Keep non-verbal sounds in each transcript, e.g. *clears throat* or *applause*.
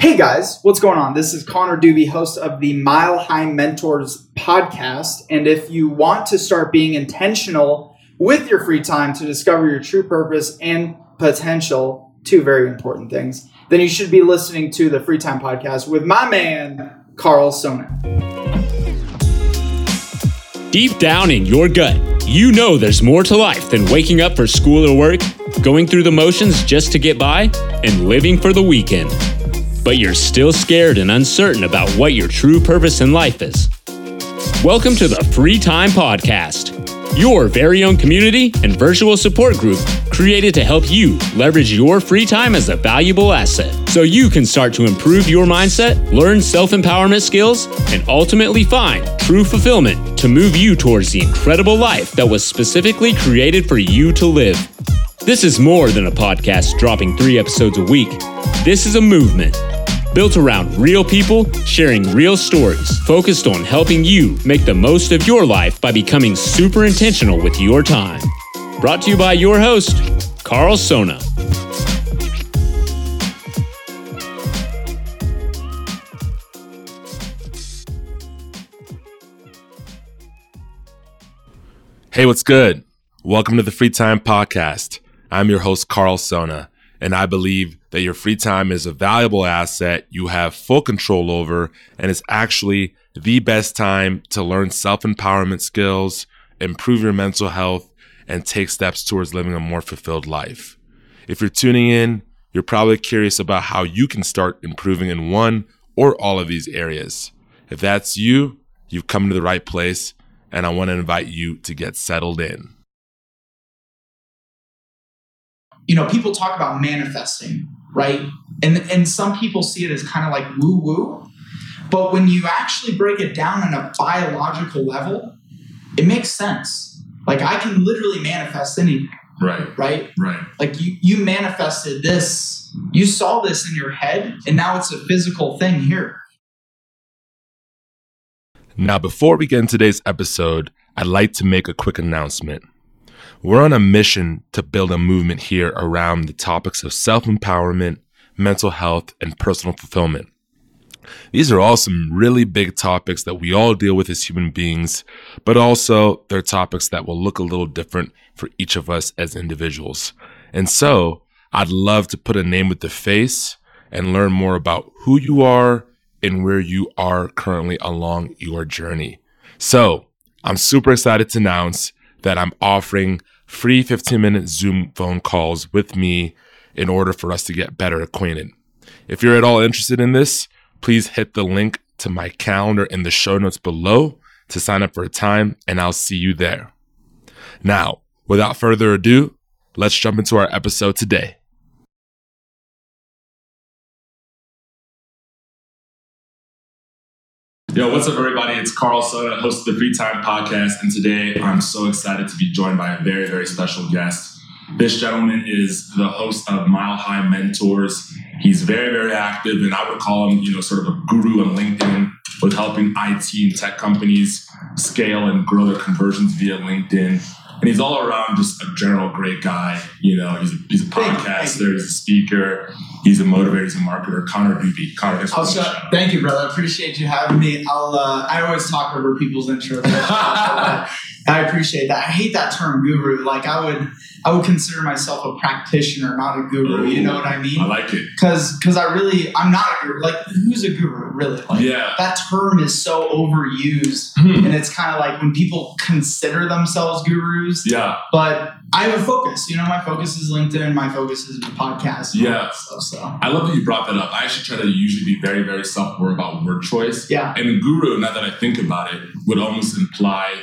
Hey guys, what's going on? This is Connor Dube, host of the Mile High Mentors podcast. And if you want to start being intentional with your free time to discover your true purpose and potential, two very important things, then you should be listening to the Free Time podcast with my man, Carl Sona. Deep down in your gut, you know there's more to life than waking up for school or work, going through the motions just to get by, and living for the weekend but you're still scared and uncertain about what your true purpose in life is. Welcome to the Free Time Podcast, your very own community and virtual support group created to help you leverage your free time as a valuable asset so you can start to improve your mindset, learn self empowerment skills, and ultimately find true fulfillment to move you towards the incredible life that was specifically created for you to live. This is more than a podcast dropping three episodes a week. This is a movement built around real people sharing real stories, focused on helping you make the most of your life by becoming super intentional with your time. Brought to you by your host, Carl Sona. Hey, what's good? Welcome to the Free Time Podcast. I'm your host, Carl Sona. And I believe that your free time is a valuable asset you have full control over, and it's actually the best time to learn self empowerment skills, improve your mental health, and take steps towards living a more fulfilled life. If you're tuning in, you're probably curious about how you can start improving in one or all of these areas. If that's you, you've come to the right place, and I want to invite you to get settled in. You know, people talk about manifesting, right? And and some people see it as kind of like woo woo, but when you actually break it down on a biological level, it makes sense. Like I can literally manifest anything. Right. Right. Right. Like you you manifested this. You saw this in your head, and now it's a physical thing here. Now, before we get into today's episode, I'd like to make a quick announcement. We're on a mission to build a movement here around the topics of self empowerment, mental health, and personal fulfillment. These are all some really big topics that we all deal with as human beings, but also they're topics that will look a little different for each of us as individuals. And so I'd love to put a name with the face and learn more about who you are and where you are currently along your journey. So I'm super excited to announce that I'm offering free 15 minute Zoom phone calls with me in order for us to get better acquainted. If you're at all interested in this, please hit the link to my calendar in the show notes below to sign up for a time, and I'll see you there. Now, without further ado, let's jump into our episode today. Yo, what's up, everybody? It's Carl Sona, host of the Free Time Podcast, and today I'm so excited to be joined by a very, very special guest. This gentleman is the host of Mile High Mentors. He's very, very active, and I would call him, you know, sort of a guru on LinkedIn with helping IT and tech companies scale and grow their conversions via LinkedIn. And he's all around just a general great guy. You know, he's a, he's a podcaster, he's a speaker, he's a motivator, he's a marketer. Connor Dube. Connor, thanks for Also, thank you, brother. I appreciate you having me. I'll. Uh, I always talk over people's intros. *laughs* I appreciate that. I hate that term guru. Like I would, I would consider myself a practitioner, not a guru. You know what I mean? I like it. Because, because I really, I'm not a guru. Like, who's a guru? Really? Like, Yeah. That term is so overused, Hmm. and it's kind of like when people consider themselves gurus. Yeah. But I have a focus. You know, my focus is LinkedIn. My focus is the podcast. Yeah. stuff, so I love that you brought that up. I actually try to usually be very, very self aware about word choice. yeah. And guru, now that I think about it, would almost imply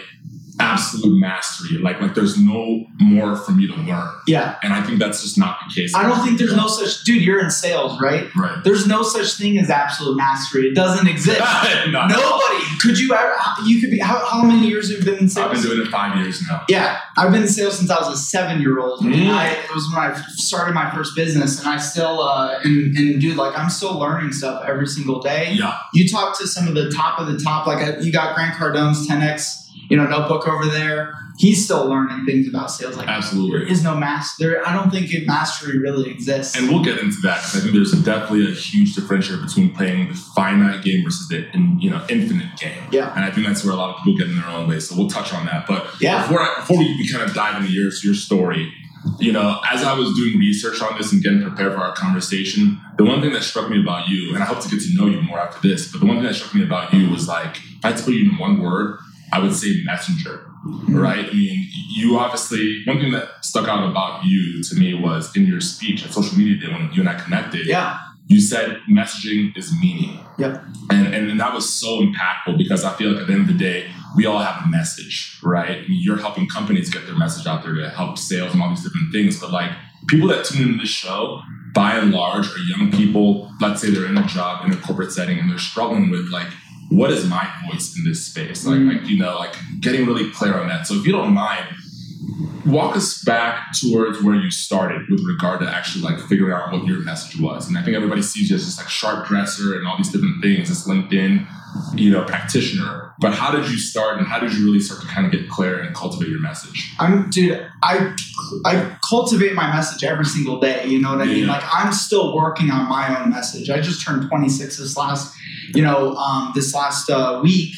absolute mastery. Like, like there's no more for me to learn. Yeah. And I think that's just not the case. I don't think there's no such dude. You're in sales, right? right. There's no such thing as absolute mastery. It doesn't exist. *laughs* no, Nobody could you ever. You could be. How, how many years have you been in sales? I've been doing it five years now. Yeah, I've been in sales since I was a seven year old. Mm. I it was when I started my first business, and I still uh, and, and dude, like I'm still learning stuff every single day. Yeah. You talk to some of the top of the top, like you got Grant Cardone's 10x you know, notebook over there. He's still learning things about sales. Like Absolutely. there is no master. There, I don't think it, mastery really exists. And we'll get into that because I think there's definitely a huge differentiator between playing the finite game versus the in, you know infinite game. Yeah. And I think that's where a lot of people get in their own way. So we'll touch on that. But Yeah. before I, before we, we kind of dive into your your story, you know, as I was doing research on this and getting prepared for our conversation, the one thing that struck me about you, and I hope to get to know you more after this, but the one thing that struck me about you was like, if I had to put you in one word, I would say messenger. Right? I mean, you obviously one thing that stuck out about you to me was in your speech at social media day when you and I connected. yeah, You said messaging is meaning. Yep. And, and and that was so impactful because I feel like at the end of the day, we all have a message, right? I mean, you're helping companies get their message out there to help sales and all these different things. But like people that tune into this show, by and large, are young people. Let's say they're in a job in a corporate setting and they're struggling with like, what is my voice in this space? Like, Mhm. like you know, like getting really clear on that. So if you don't mind, walk us back towards where you started with regard to actually like figuring out what your message was. And I think everybody sees you as this like sharp dresser and all these different things, this LinkedIn, you know, practitioner. But how did you start and how did you really start to kind of get clear and cultivate your message? I'm dude. I I cultivate my message every single day. You know what I mean? Like I'm still working on my own message. I just turned 26 this last, you know, um, this last uh, week.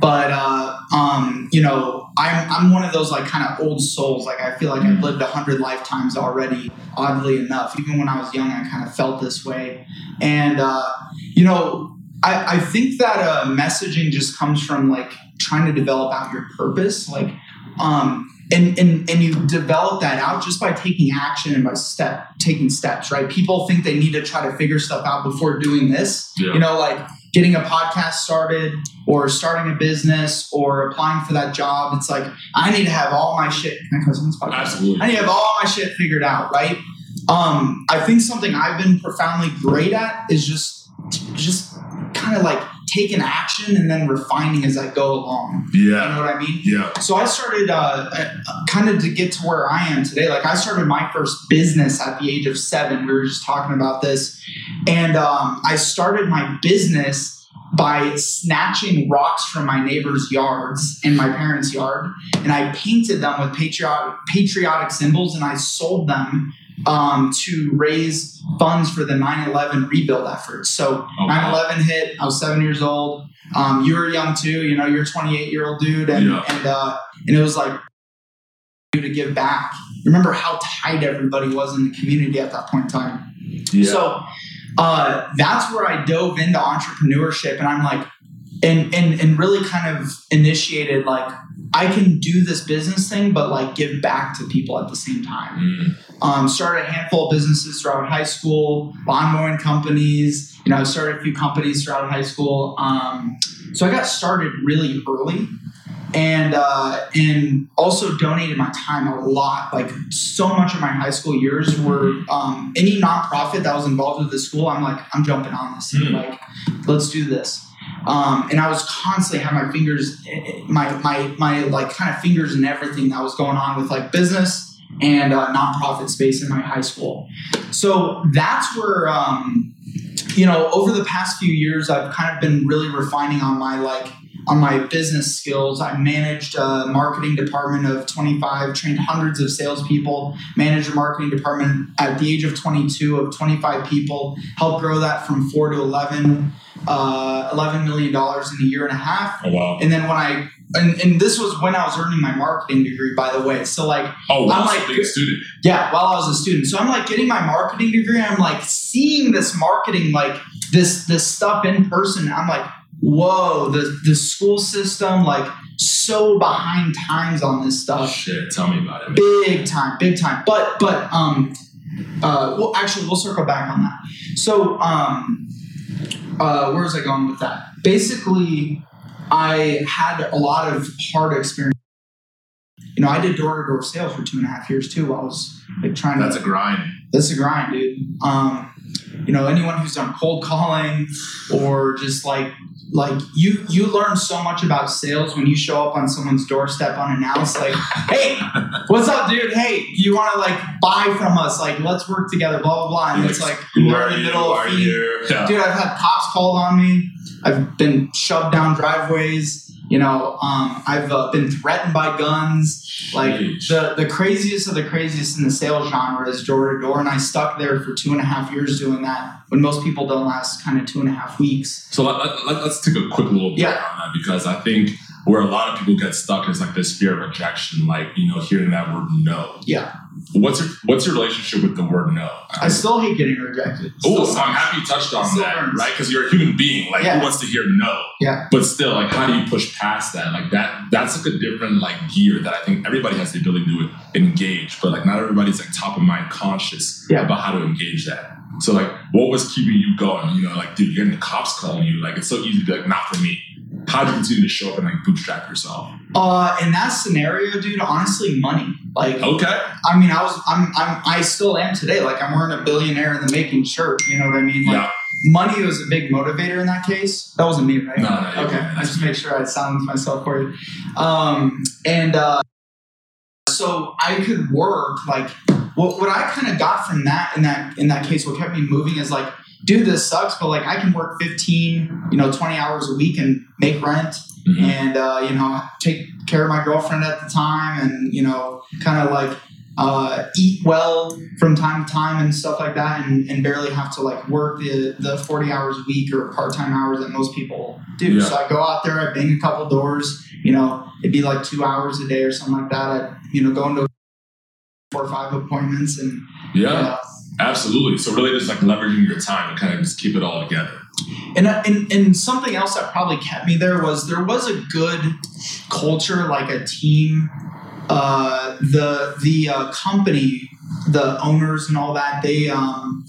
But uh, um, you know, I'm I'm one of those like kind of old souls. Like I feel like I've lived a hundred lifetimes already. Oddly enough, even when I was young, I kind of felt this way. And uh, you know, I, I think that uh, messaging just comes from like trying to develop out your purpose. Like um, and, and and you develop that out just by taking action and by step taking steps right people think they need to try to figure stuff out before doing this Yeah. you know like getting a podcast started or starting a business or applying for that job it's like i need to have all my shit can i cuss on this podcast? Absolutely. I need to have all my shit figured out, right? Um, I think something I've been profoundly great at is just just kind of like taking action and then refining as I go along. Yeah. You know what I mean? Yeah. So I started uh, uh, kind of to get to where I am today. Like I started my first business at the age of seven. We were just talking about this, and um, I started my business by snatching rocks from my neighbors' yards and my parents' yard, and I painted them with patriotic patriotic symbols, and I sold them um, to raise funds for the 9/11 rebuild efforts. So Oh, wow. 9/11 hit. I was seven years old. Um, you were young too. You know, you're a 28 year old dude, and Yeah. and uh, and it was like you to give back. Remember how tight everybody was in the community at that point in time. Yeah. So uh, that's where I dove into entrepreneurship, and I'm like, and and and really kind of initiated like I can do this business thing, but like give back to people at the same time Mm. Um, started a handful of businesses throughout high school, lawn mowing companies. You know, I started a few companies throughout high school. Um, so I got started really early, and uh, and also donated my time a lot. Like so much of my high school years were um, any nonprofit that was involved with the school. I'm like, I'm jumping on this. Hmm. Like, let's do this. Um, and I was constantly had my fingers, my my my like kind of fingers in everything that was going on with like business and uh, nonprofit space in my high school. So that's where, um, you know, over the past few years, I've kind of been really refining on my like on my business skills. I managed a marketing department of 25, trained hundreds of salespeople, managed a marketing department at the age of 22 of 25 people, helped grow that from four to 11, uh, 11 million dollars in a year and a half. Oh wow. And then when I and, and this was when I was earning my marketing degree, by the way. So like Oh. I'm like- a student. yeah, while I was a student. So I'm like getting my marketing degree. I'm like seeing this marketing, like this this stuff in person. I'm like, whoa, the the school system, like so behind times on this stuff. shit. Tell me about it. Big time, big time. But but um uh well actually we'll circle back on that. So um uh where was I going with that? Basically I had a lot of hard experience. You know, I did door to door sales for two and a half years too. While I was like trying to That's a grind. that's a grind, dude. Um, you know, anyone who's done cold calling or just like like you you learn so much about sales when you show up on someone's doorstep unannounced, like, hey, what's up, dude? Hey, you wanna like buy from us, like let's work together, blah blah blah. And it's like you're in the middle of are feeding? Yeah. dude i've had cops called on me i've been shoved down driveways You know, um, I've uh, been threatened by guns. Like the the craziest of the craziest in the sales genre is door to door, and I stuck there for two and a half years doing that. When most people don't last kind of two and a half weeks. So let, let, us take a quick little break Yeah. on that because I think where a lot of people get stuck is like this fear of rejection, like you know, hearing that word no. Yeah, What's your what's your relationship with the word no? I still hate getting rejected. Oh, Still I'm happy you touched on that, burns. right? Because you're a human being. Like, Yeah. who wants to hear no? Yeah. But still, like, how do you push past that? Like that. That's like a different like gear that I think everybody has the ability to engage, but like not everybody's like top of mind conscious Yeah. about how to engage that. So like, what was keeping you going? You know, like, dude, you're getting the cops calling you. Like, it's so easy to be like, not for me. How do you continue to show up and like bootstrap yourself? Uh, in that scenario, dude, honestly, money. Like, Okay. I mean, I was, I'm, I'm, I still am today. Like, I'm wearing a billionaire in the making shirt. You know what I mean? Like, Yeah. money was a big motivator in that case. That wasn't me, right? No, no, Okay. I just make sure I silence myself for you. Um, and uh, so I could work like what what I kind of got from that in that in that case. What kept me moving is like, dude, this sucks, but like I can work 15, you know, 20 hours a week and make rent Mhm. and uh, you know take care of my girlfriend at the time and you know kind of like uh, eat well from time to time and stuff like that and, and barely have to like work the, the 40 hours a week or part-time hours that most people do Yeah. so i go out there i bang a couple doors you know it'd be like two hours a day or something like that i you know go into four or five appointments and Yeah. Absolutely. So really, just like leveraging your time and kind of just keep it all together. And, and and something else that probably kept me there was there was a good culture, like a team. Uh, the the uh, company, the owners and all that, they um,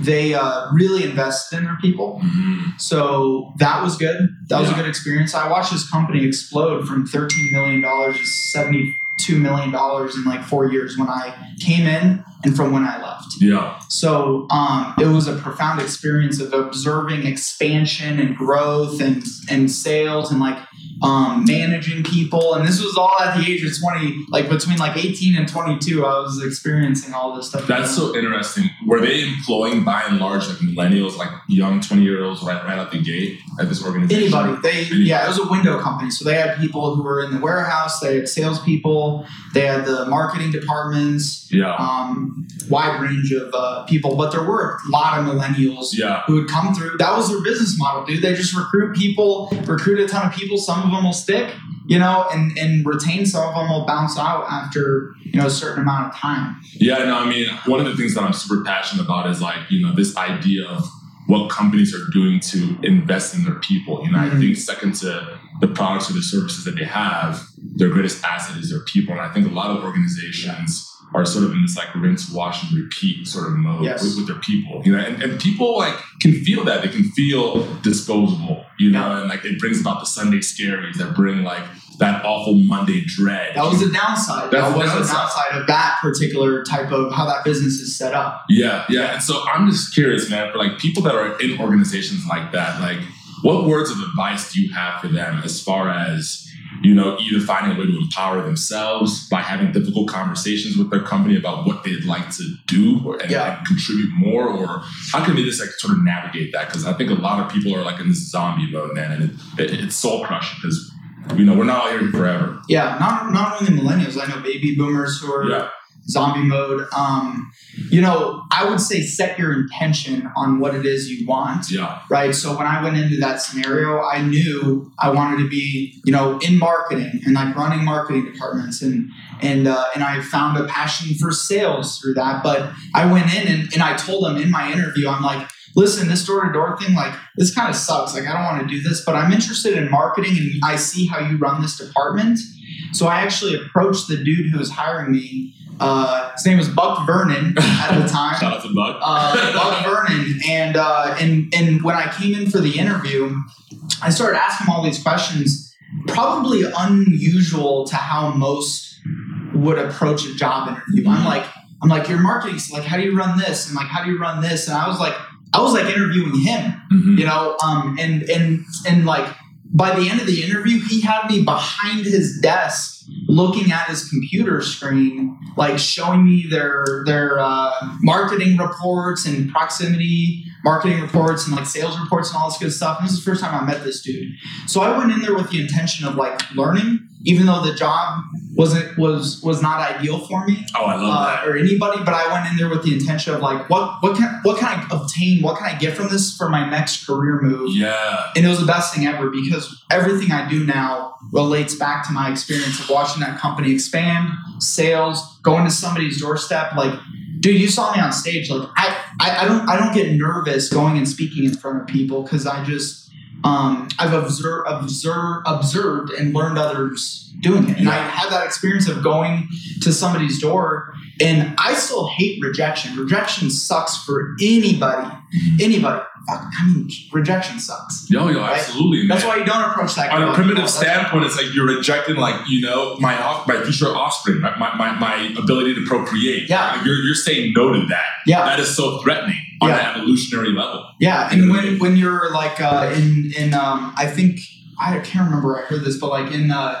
they uh, really invested in their people. Mhm. So that was good. That was Yeah. a good experience. I watched this company explode from thirteen million dollars to seventy two million dollars in like four years when I came in and from when I left. Yeah. So um, it was a profound experience of observing expansion and growth and and sales and like um, managing people. And this was all at the age of twenty, like between like eighteen and twenty two. I was experiencing all this stuff. That's so interesting. Were they employing by and large like millennials, like young 20 year olds right, right out the gate at this organization? Anybody, they Anybody. yeah, it was a window company. So they had people who were in the warehouse, they had salespeople, they had the marketing departments, Yeah. um, wide range of uh, people. But there were a lot of millennials Yeah. who would come through. That was their business model, dude. They just recruit people, recruit a ton of people. Some of them will stick, you know, and, and retain. Some of them will bounce out after, you know, a certain amount of time. Yeah, no, I mean, one of the things that I'm super passionate about is like, you know, this idea of what companies are doing to invest in their people. You know, I Mhm. think second to the products or the services that they have, their greatest asset is their people. And I think a lot of organizations are sort of in this like rinse, wash, and repeat sort of mode Yes. with, with their people. You know, and, and people like can feel that. They can feel disposable, you know, and like it brings about the Sunday scaries that bring like that awful Monday dread. That was the downside. That's that was the downside. downside of that particular type of how that business is set up. Yeah, yeah. And so I'm just curious, man, for like people that are in organizations like that, like what words of advice do you have for them as far as, you know, either finding a way to empower themselves by having difficult conversations with their company about what they'd like to do or, and, Yeah. and contribute more, or how can they just like sort of navigate that? Because I think a lot of people are like in this zombie mode, man, and it, it, it's soul crushing because, you know, we're not all here forever. Yeah, not not only millennials. I know baby boomers who are Yeah. Zombie mode. Um, you know, I would say set your intention on what it is you want. Yeah. right? So when I went into that scenario, I knew I wanted to be, you know, in marketing and like running marketing departments, and and uh, and I found a passion for sales through that. But I went in and, and I told them in my interview, I'm like, listen, this door to door thing, like this kind of sucks. Like I don't want to do this, but I'm interested in marketing, and I see how you run this department. So I actually approached the dude who was hiring me. Uh, his name was Buck Vernon at the time *laughs* Shout out to Buck. uh, Buck Vernon, and uh, and and when I came in for the interview, I started asking him all these questions, probably unusual to how most would approach a job interview. I'm like, I'm like, your marketing, so like, how do you run this, and like, how do you run this, and I was like, I was like interviewing him, Mhm. you know, um, and and and like by the end of the interview, he had me behind his desk, looking at his computer screen, like showing me their their uh, marketing reports and proximity marketing reports and like sales reports and all this good stuff. And this is the first time I met this dude. So I went in there with the intention of like learning, even though the job wasn't was was not ideal for me Oh, I love uh, that. or anybody. But I went in there with the intention of like, what what can what can I obtain? What can I get from this for my next career move? Yeah. And it was the best thing ever because everything I do now relates back to my experience of watching that company expand, sales, going to somebody's doorstep. Like, dude, you saw me on stage. Like, I, I, I don't I don't get nervous going and speaking in front of people because I just um, I've observed, observed observed and learned others doing it. And I had that experience of going to somebody's door and I still hate rejection. Rejection sucks for anybody. Anybody. Fuck, I mean, rejection sucks. Yo, yo, Right? absolutely. That's man. why you don't approach that. on a primitive That's- standpoint, it's like you're rejecting, like you know, my off, my future offspring, my, my, my, my ability to procreate. Yeah. Like, you're you're saying no to that. Yeah. that is so threatening on Yeah. an evolutionary level. Yeah, and when when you're like uh, in in um, I think I can't remember I heard this, but like in uh,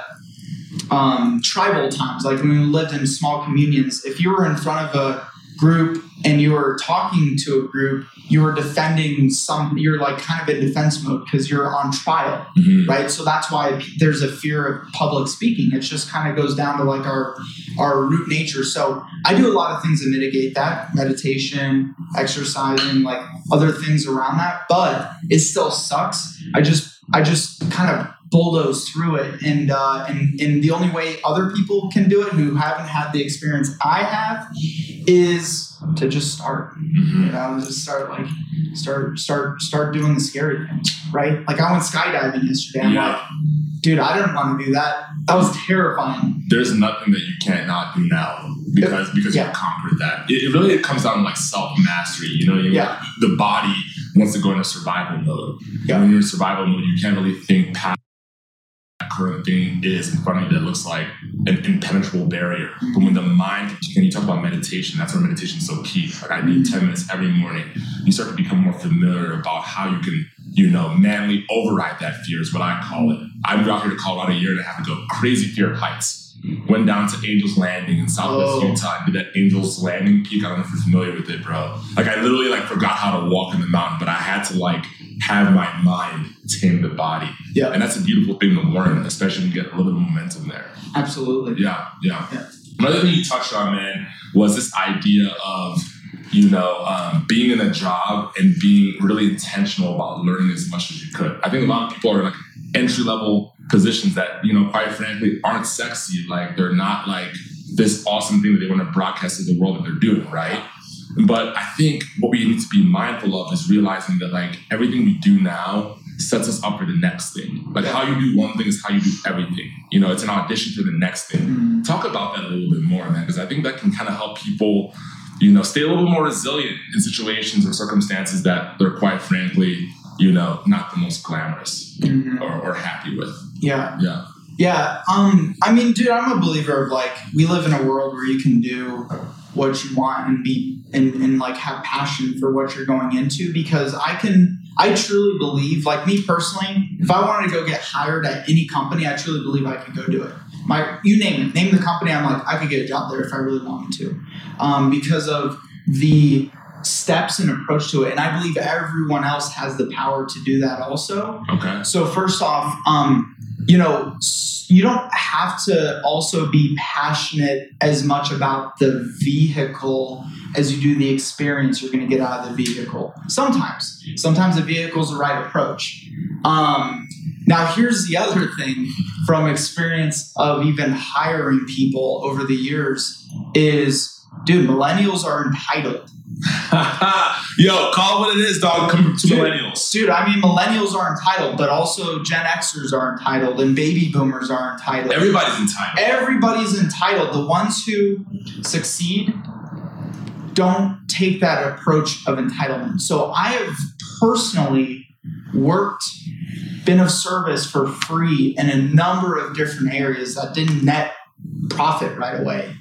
um, tribal times, like when we lived in small communions, if you were in front of a group and you were talking to a group, you were defending some. You're like kind of in defense mode because you're on trial. right? So that's why there's a fear of public speaking. It just kind of goes down to like our our root nature. So I do a lot of things to mitigate that: meditation, exercising, like other things around that. But it still sucks. I just I just kind of bulldoze through it, and uh, and and the only way other people can do it who haven't had the experience I have is to just start. You know, just start like start start start doing the scary things, right? Like I went skydiving yesterday. I'm Yeah. like, dude, I didn't want to do that. That was terrifying. There's nothing that you cannot do now because because Yeah. you've conquered that. It, it really comes down to like self mastery. You know, mean? Yeah. the body wants to go into survival mode. Yeah. When you're in survival mode, you can't really think past current thing is in front of you that looks like an impenetrable barrier. But when the mind, and you talk about meditation, that's where meditation is so key. Like I need 10 minutes every morning. You start to become more familiar about how you can, you know, manly override that fear is what I call it. I moved out here to Colorado a year and a half ago. Crazy fear of heights. Went down to Angels Landing in Southwest Oh. Utah did that Angels Landing peak. I don't know if you're familiar with it, bro. Like I literally like forgot how to walk in the mountain, but I had to like have my mind tame the body. Yeah. And that's a beautiful thing to learn, especially when you get a little bit of momentum there. Absolutely. Yeah, yeah. Yeah. Another thing you touched on, man, was this idea of, you know, um, being in a job and being really intentional about learning as much as you could. I think a lot of people are in like entry level positions that, you know, quite frankly, aren't sexy. Like they're not like this awesome thing that they want to broadcast to the world that they're doing, right? But I think what we need to be mindful of is realizing that like everything we do now sets us up for the next thing. Like how you do one thing is how you do everything. You know, it's an audition for the next thing. Mm. Talk about that a little bit more, man, because I think that can kind of help people, you know, stay a little bit more resilient in situations or circumstances that they're quite frankly, you know, not the most glamorous Mhm. or, or happy with. Yeah. Yeah. Yeah. Um, I mean, dude, I'm a believer of like we live in a world where you can do what you want and be and, and like have passion for what you're going into because I can I truly believe, like me personally, if I wanted to go get hired at any company, I truly believe I could go do it. My you name it, name the company, I'm like, I could get a job there if I really wanted to. Um, because of the steps and approach to it. And I believe everyone else has the power to do that also. Okay. So first off, um, you know, you don't have to also be passionate as much about the vehicle as you do the experience you're going to get out of the vehicle. Sometimes, sometimes the vehicle is the right approach. Um, now, here's the other thing from experience of even hiring people over the years is, dude, millennials are entitled. *laughs* Yo, call it what it is, dog. Come to Dude. millennials. Dude, I mean, millennials are entitled, but also Gen Xers are entitled and baby boomers are entitled. Everybody's entitled. Everybody's entitled. The ones who succeed don't take that approach of entitlement. So I have personally worked, been of service for free in a number of different areas that didn't net profit right away.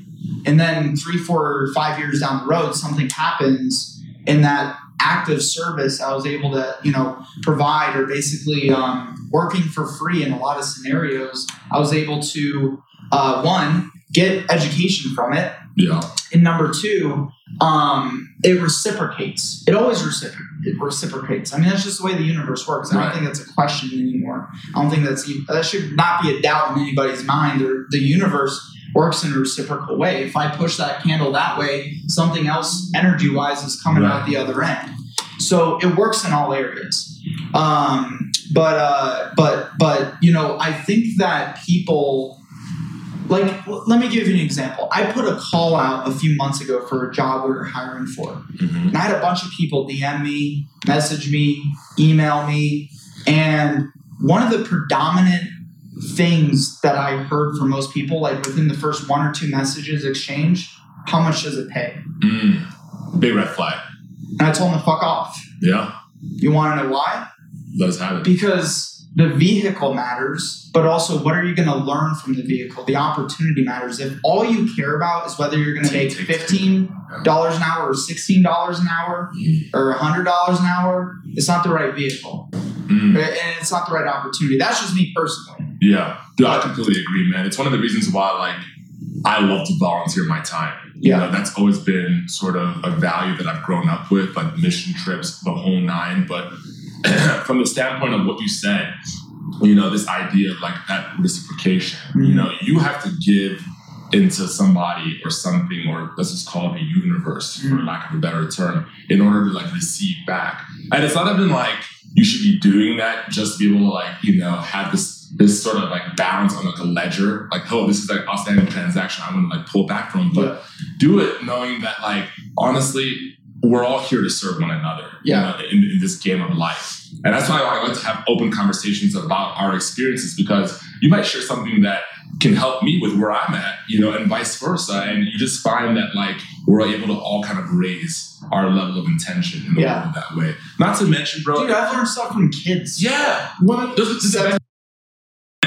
And then three, four, or five years down the road, something happens in that active service. I was able to, you know, provide or basically um, working for free in a lot of scenarios. I was able to, uh, one, get education from it. Yeah. And number two, um, it reciprocates. It always reciprocates. it reciprocates. I mean, that's just the way the universe works. I don't Right. think that's a question anymore. I don't think that's that should not be a doubt in anybody's mind. Or the universe works in a reciprocal way. If I push that candle that way, something else energy wise is coming Right. out the other end. So it works in all areas. Um, but uh, but but you know, I think that people like let me give you an example. I put a call out a few months ago for a job we were hiring for. Mhm. And I had a bunch of people DM me, message me, email me, and one of the predominant things that I heard from most people, like within the first one or two messages exchanged, how much does it pay? Mm. Big red flag. And I told him to fuck off. Yeah. You want to know why? Let us have it. Because the vehicle matters, but also what are you going to learn from the vehicle? The opportunity matters. If all you care about is whether you're going to make fifteen dollars an hour or sixteen dollars an hour or hundred dollars an hour, it's not the right vehicle, Mm. and it's not the right opportunity. That's just me personally. Yeah, Dude, I completely agree, man. It's one of the reasons why, like, I love to volunteer my time. You Yeah. know, that's always been sort of a value that I've grown up with, like mission trips, the whole nine. But *clears throat* from the standpoint of what you said, you know, this idea of like that reciprocation, you Mhm. know, you have to give into somebody or something, or let's just call it the universe, for Mhm. lack of a better term, in order to like receive back. And it's not even like you should be doing that just to be able to like, you know, have this this sort of like balance on like a ledger, like, oh, this is like outstanding transaction. I'm gonna like pull back from, but do it knowing that like honestly, we're all here to serve one another. you Yeah. know, in, in this game of life. And that's why I like to have open conversations about our experiences because you might share something that can help me with where I'm at, you know, and vice versa. And you just find that like we're able to all kind of raise our level of intention in the Yeah. world that way. Not to mention, bro. Dude, I've learned stuff from kids. yeah. This is Seven-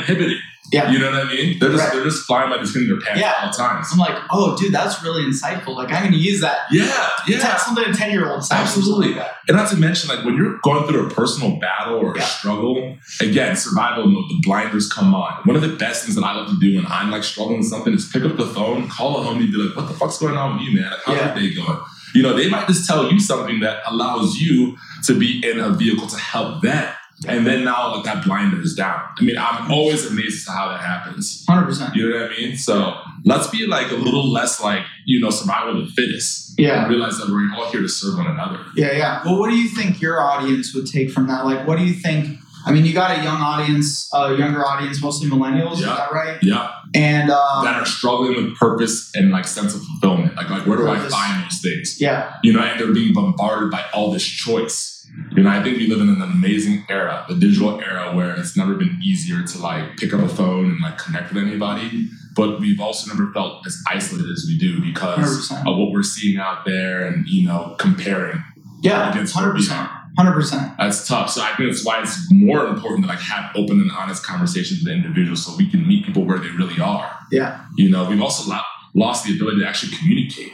inhibited. Yeah. You know what I mean? They're just Right. they're just flying by the skin of their pants Yeah. the time. times. I'm like, oh, dude, that's really insightful. Like, I'm to use that. Yeah, yeah. Text something to 10 year olds. Absolutely. And not to mention, like when you're going through a personal battle or Yeah. a struggle, again, survival mode, the blinders come on. One of the best things that I love to do when I'm like struggling with something is pick up the phone, call a homie, be like, what the fuck's going on with you, man? Like, how's Yeah. your day going? You know, they might just tell you something that allows you to be in a vehicle to help them. And then now like that blinder is down. I mean, I'm always amazed as to how that happens. 100%. You know what I mean? So let's be like a little less like, you know, survival of the fittest. Yeah. And realize that we're all here to serve one another. Yeah, yeah. Well, what do you think your audience would take from that? Like, what do you think? I mean, you got a young audience, a younger audience, mostly millennials. Is Yeah. that right? Yeah. And um, that are struggling with purpose and like sense of fulfillment. Like, like where do Purpose. I find those things? yeah, You know, and they're being bombarded by all this choice. You know, I think we live in an amazing era, the digital era, where it's never been easier to like pick up a phone and like connect with anybody. But we've also never felt as isolated as we do because 100%. of what we're seeing out there and you know comparing. yeah, Against hundred percent. hundred percent. That's tough. So I think that's why it's more important to like have open and honest conversations with individuals so we can meet people where they really are. Yeah. You know, we've also lost the ability to actually communicate.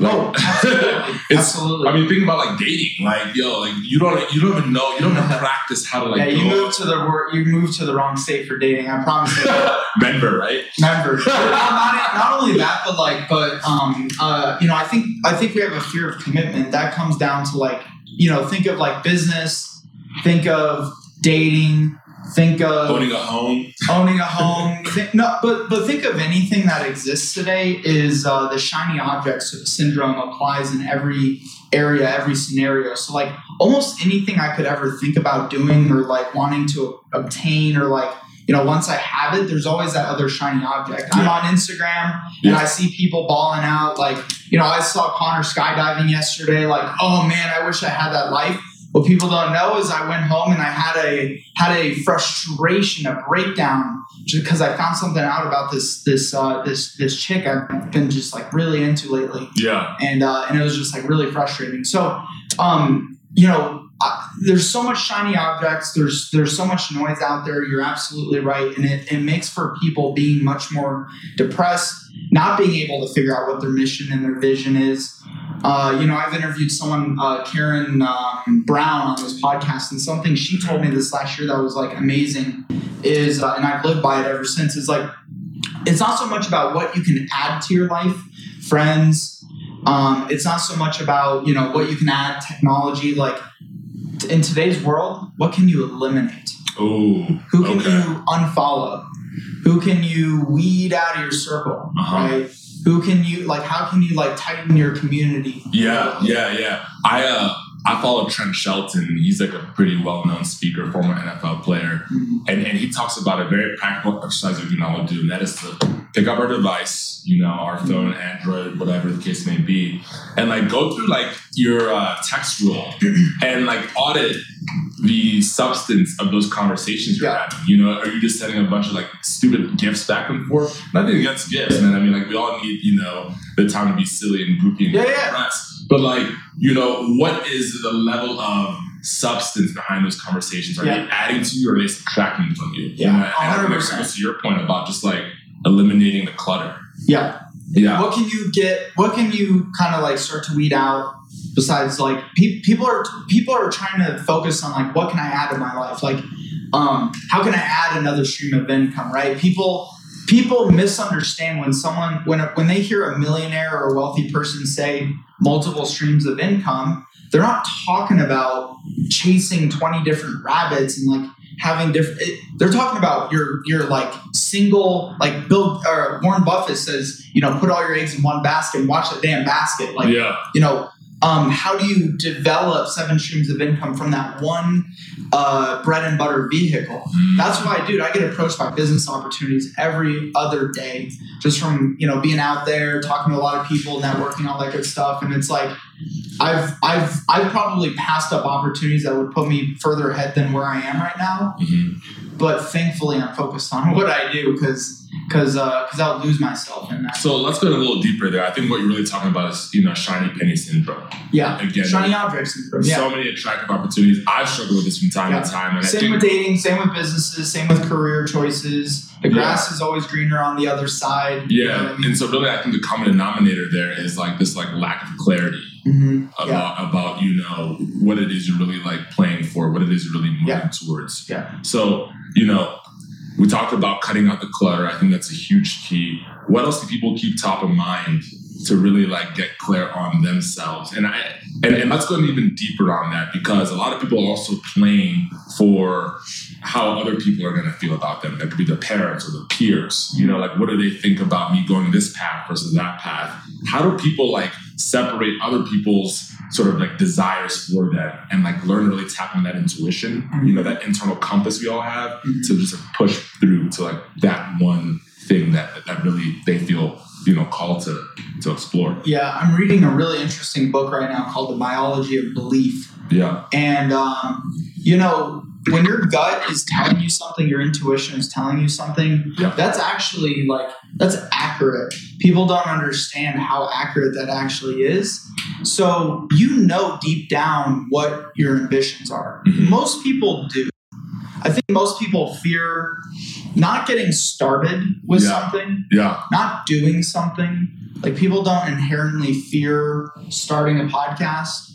Oh, absolutely, *laughs* absolutely. I mean, think about like dating. Like, yo, like you don't, you don't even know, you don't even *laughs* practice how to like yeah, you go. moved to the you moved to the wrong state for dating. I promise you. *laughs* Member, right? Remember, not, not only that, but like, but um, uh, you know, I think I think we have a fear of commitment that comes down to like, you know, think of like business, think of dating, think of Owning a home. owning a home. Think, no, but but think of anything that exists today is uh, the shiny object syndrome applies in every area, every scenario. So like almost anything I could ever think about doing or like wanting to obtain or like you know once I have it, there's always that other shiny object. I'm Yeah. on Instagram and Yeah. I see people balling out. Like you know I saw Connor skydiving yesterday. Like oh man, I wish I had that life. What people don't know is I went home and I had a had a frustration, a breakdown, just because I found something out about this this uh, this this chick I've been just like really into lately, Yeah. and uh, and it was just like really frustrating. So, um, you know, uh, there's so much shiny objects. There's there's so much noise out there. You're absolutely right, and it, it makes for people being much more depressed, not being able to figure out what their mission and their vision is. Uh, you know, I've interviewed someone, uh, Karen um, Brown, on this podcast, and something she told me this last year that was like amazing is, uh, and I've lived by it ever since. Is like, it's not so much about what you can add to your life, friends. Um, it's not so much about you know what you can add technology. Like, in today's world, what can you eliminate? Ooh. Who can okay. you unfollow? Who can you weed out of your circle? Uh-huh. Right? Who can you like? How can you like tighten your community? Yeah, yeah, yeah. I uh I follow Trent Shelton. He's like a pretty well known speaker, former NFL player. Mhm. And, and he talks about a very practical exercise we can all do, and that is to pick up our device, you know, our phone, Android, whatever the case may be, and like go through like your uh, text rule and like audit the substance of those conversations you're Yeah. having. You know, are you just sending a bunch of like stupid gifts back and forth? Nothing against gifts, man. I mean, like we all need, you know, the time to be silly and goofy and Yeah, yeah. But like, you know, what is the level of substance behind those conversations? Are Yeah. they adding to you or are they subtracting from you? Yeah, You know, and I think 100%. that goes to your point about just like eliminating the clutter. Yeah. Yeah. What can you get? What can you kind of like start to weed out? Besides, like pe- people are people are trying to focus on like what can I add to my life? Like, um, how can I add another stream of income? Right? People people misunderstand when someone when when they hear a millionaire or a wealthy person say multiple streams of income. They're not talking about chasing twenty different rabbits and like having different. It, they're talking about your your like single like Bill or Warren Buffett says, you know, put all your eggs in one basket and watch the damn basket. Like yeah. you know, um, how do you develop seven streams of income from that one uh, bread and butter vehicle? Mm. That's why, dude, I get approached by business opportunities every other day, just from you know being out there, talking to a lot of people, networking, all that good stuff. And it's like, I've I've I've probably passed up opportunities that would put me further ahead than where I am right now. Mhm. But thankfully, I'm focused on *laughs* what I do because because because I'll lose myself in that. So let's go a little deeper there. I think what you're really talking about is, you know, shiny penny syndrome. yeah, Again, shiny object syndrome. Yeah. so many attractive opportunities. I've struggled with this from time Yeah. to time. And Same think with dating, same with businesses, same with career choices. The grass is always greener on the other side. You know Yeah, I mean? and so really, I think the common denominator there is like this like lack of clarity Mhm. Yeah. about about you know what it is you're really like playing for, what it is you're really moving Yeah. towards. Yeah. So you know, we talked about cutting out the clutter. I think that's a huge key. What else do people keep top of mind to really like get clear on themselves? And I and, and let's go even deeper on that because a lot of people are also playing for how other people are going to feel about them. That could be their parents or their peers. You know, like what do they think about me going this path versus that path? How do people like separate other people's sort of like desires for that and like learn to really tap on that intuition, you know, that internal compass we all have Mhm. to just like, push through to like that one thing that that really they feel you know called to to explore. Yeah, I'm reading a really interesting book right now called The Biology of Belief. Yeah. And, um, you know, when your gut is telling you something, your intuition is telling you something, Yeah. that's actually like, that's accurate. People don't understand how accurate that actually is. So you know deep down what your ambitions are. Mhm. Most people do. I think most people fear not getting started with Yeah. something Yeah. not doing something. Like people don't inherently fear starting a podcast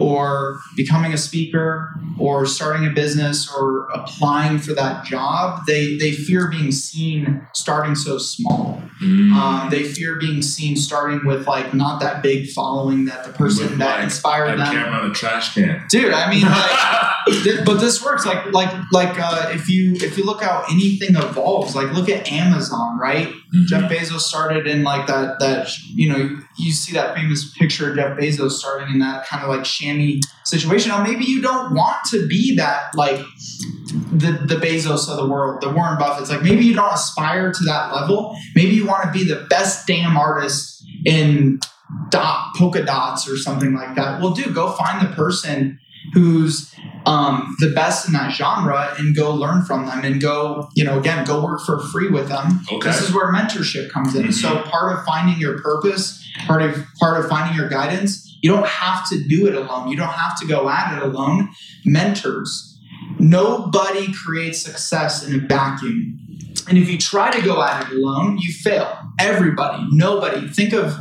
or becoming a speaker or starting a business or applying for that job. They they fear being seen starting so small. Mm. Um, they fear being seen starting with like not that big following that the person With, that like, inspired them. camera on a trash can. Dude, I mean, like, *laughs* Th- but this works like like like uh, if you if you look how anything evolves like look at amazon right Mhm. jeff bezos started in like that that you know you see that famous picture of jeff bezos starting in that kind of like shammy situation. Now maybe you don't want to be that like the the bezos of the world the warren buffett's. Like maybe you don't aspire to that level. Maybe you want to be the best damn artist in dot polka dots or something like that. Well dude go find the person who's um, the best in that genre and go learn from them and go, you know, again, go work for free with them. Okay. This is where mentorship comes in. Mhm. So part of finding your purpose, part of part of finding your guidance, you don't have to do it alone. You don't have to go at it alone. Mentors. Nobody creates success in a vacuum. And if you try to go at it alone, you fail. Everybody, nobody. Think of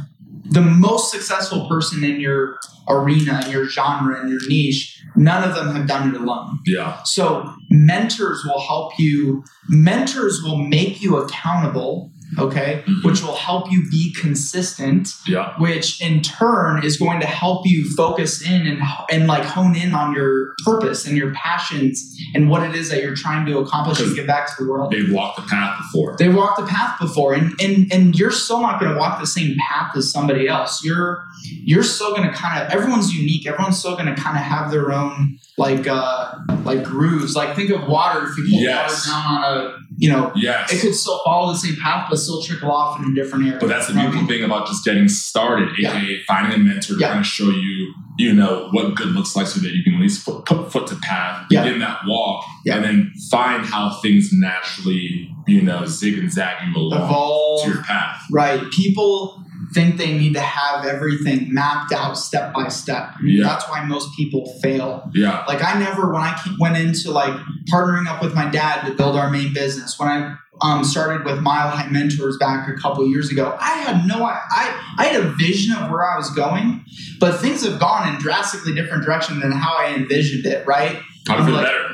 the most successful person in your arena, in your genre, in your niche. None of them have done it alone. Yeah. So mentors will help you. Mentors will make you accountable okay, Mhm. which will help you be consistent, Yeah. which in turn is going to help you focus in and, and like hone in on your purpose and your passions and what it is that you're trying to accomplish and give back to the world. They've walked the path before. They've walked the path before, and and and you're still not going to walk the same path as somebody else. You're you're still going to kind of everyone's unique. Everyone's still going to kind of have their own like uh like grooves. Like think of water. If you pull Yes. water down on a you know, Yes. it could still follow the same path, but still trickle off in a different area. But that's the You know what I beautiful thing about just getting started, Yeah. aka finding a mentor to Yeah. kind of show you, you know, what good looks like so that you can at least put, put foot to path, Yeah. begin that walk, Yeah. and then find how things naturally, you know, zig and zag you along Evolve. to your path. Right. People think they need to have everything mapped out step by step. Yeah. That's why most people fail. Yeah. Like I never, when I went into like partnering up with my dad to build our main business, when I um, started with Mile High Mentors back a couple years ago, I had no, I, I, I had a vision of where I was going, but things have gone in drastically different direction than how I envisioned it. Right? Probably Like- better.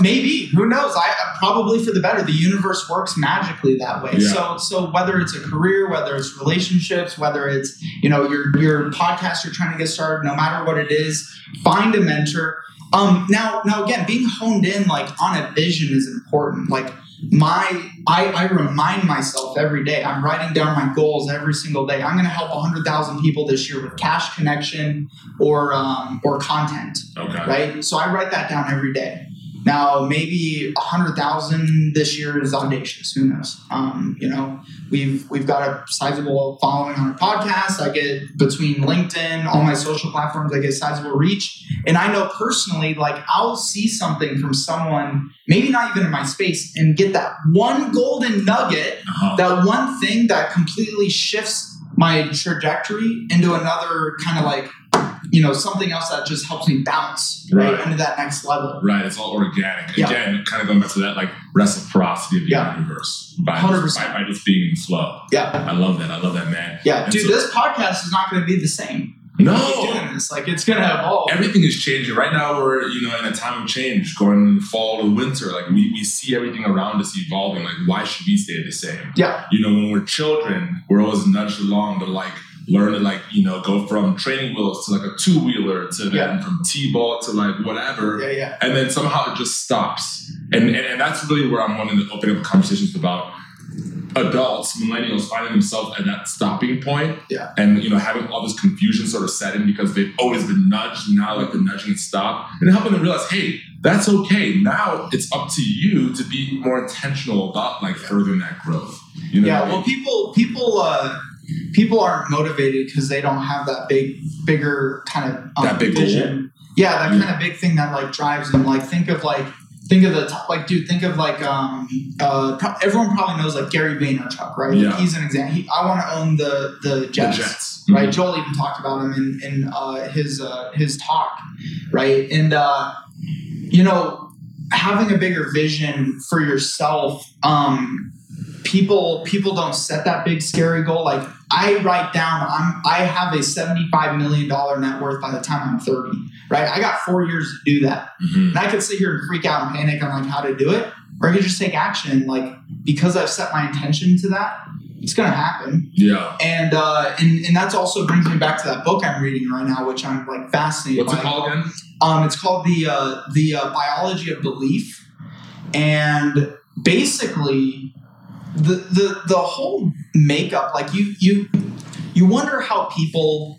Maybe who knows i probably for the better the universe works magically that way Yeah. so so whether it's a career whether it's relationships whether it's you know your your podcast you're trying to get started no matter what it is find a mentor um now now again being honed in like on a vision is important like my I, I remind myself every day i'm writing down my goals every single day i'm going to help 100000 people this year with cash connection or um, or content Okay. right? So I write that down every day. Now, maybe a hundred thousand this year is audacious. Who knows? Um, you know, we've we've got a sizable following on our podcast. I get between LinkedIn, all my social platforms, I get sizable reach. And I know personally, like I'll see something from someone, maybe not even in my space, and get that one golden nugget Uh-huh. that one thing that completely shifts my trajectory into another kind of like you know something else that just helps me bounce right, Right. into that next level Right, it's all organic. Yeah. Again, kind of going back to that like reciprocity of the Yeah. universe by, 100%. by, by just being in flow. yeah I love that. I love that, man. yeah And dude so- this podcast is not going to be the same No, doing this like it's going to evolve everything is changing. Right now, we're you know in a time of change, going fall to winter. Like we, we see everything around us evolving. Like why should we stay the same? yeah You know, when we're children, we're always nudged along to like learn to like you know go from training wheels to like a two wheeler to then from t-ball to like whatever. yeah yeah and then somehow it just stops. And, and and that's really where I'm wanting to open up conversations about adults, millennials finding themselves at that stopping point. Yeah. And you know, having all this confusion sort of set in because they've always been nudged. Now like the nudging stop. And helping them realize, hey, that's okay. Now it's up to you to be more intentional about like furthering that growth. You know yeah what I well mean? people people uh people aren't motivated because they don't have that big bigger kind of um, That big goal? vision yeah that Yeah. kind of big thing that like drives them like think of like think of the top like dude think of like um uh pro- everyone probably knows like gary vaynerchuk right Yeah. like he's an example he, i want to own the the the jets, Jets. right joel even talked about him in in uh his uh his talk right and uh you know having a bigger vision for yourself um people people don't set that big scary goal. Like i write down i'm i have a 75 million dollar net worth by the time i'm 30 right? I got four years to do that. Mhm. and i could sit here and freak out and panic on like how to do it or i could just take action. Like because i've set my intention to that it's gonna happen. Yeah. and uh and, and that's also brings me back to that book i'm reading right now which i'm like fascinated What's by. it called again? um, it's called the uh, the uh, biology of belief, and basically, the the the whole makeup. Like you you you wonder how people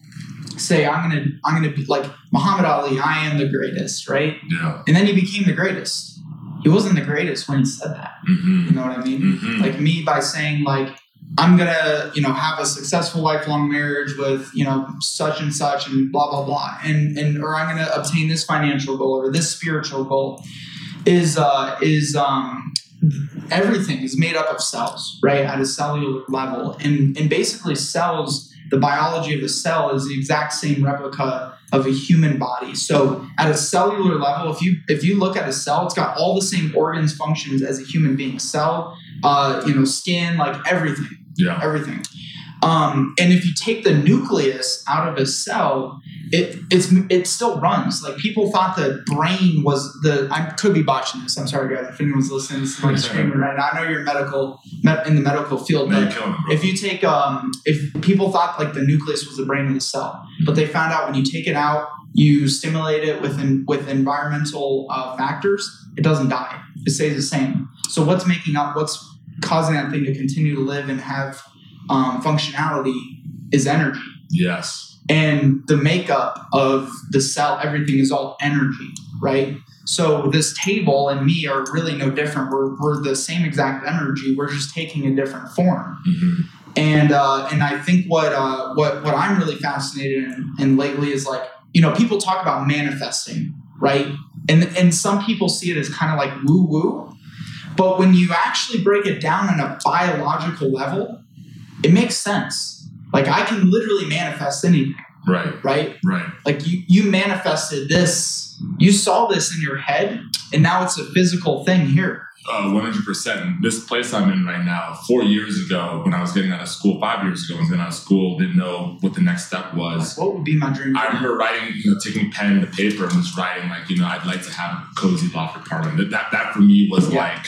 say I'm gonna I'm gonna be like Muhammad Ali. I am the greatest, right? Yeah. And then he became the greatest. He wasn't the greatest when he said that. hmm You know what I mean? hmm like me by saying like i'm gonna you know have a successful lifelong marriage with you know such and such and blah blah blah and and or i'm gonna obtain this financial goal or this spiritual goal is uh is um everything is made up of cells right at a cellular level. And and basically cells the biology of a cell is the exact same replica of a human body. So at a cellular level if you if you look at a cell it's got all the same organs functions as a human being. Cell uh, you know skin like everything. Yeah. everything. Um, and if you take the nucleus out of a cell it it's it still runs. Like people thought the brain was the. I could be botching this. I'm sorry, guys. If anyone's listening, this is like screaming right now. I know you're medical med, in the medical field, but me, if you take um if people thought like the nucleus was the brain of the cell but they found out when you take it out you stimulate it with en- with environmental uh, factors it doesn't die it stays the same so what's making up what's causing that thing to continue to live and have um, functionality is energy yes. And the makeup of the cell everything is all energy right? So this table and me are really no different. We're, we're the same exact energy. We're just taking a different form. Hmm and uh, and I think what uh, what what I'm really fascinated in, in lately is like you know people talk about manifesting, right? And and some people see it as kind of like woo woo, but when you actually break it down on a biological level, it makes sense. Like I can literally manifest anything, Right. right? Right. Like you you manifested this, you saw this in your head, and now it's a physical thing here. Uh, 100%. This place I'm in right now, four years ago, when I was getting out of school, five years ago, when I was getting out of school, didn't know what the next step Like, was. what would be my dream? I remember writing, you know, taking pen to paper and just writing, like, you know, I'd like to have a cozy loft apartment. That, that, that for me was Yeah. like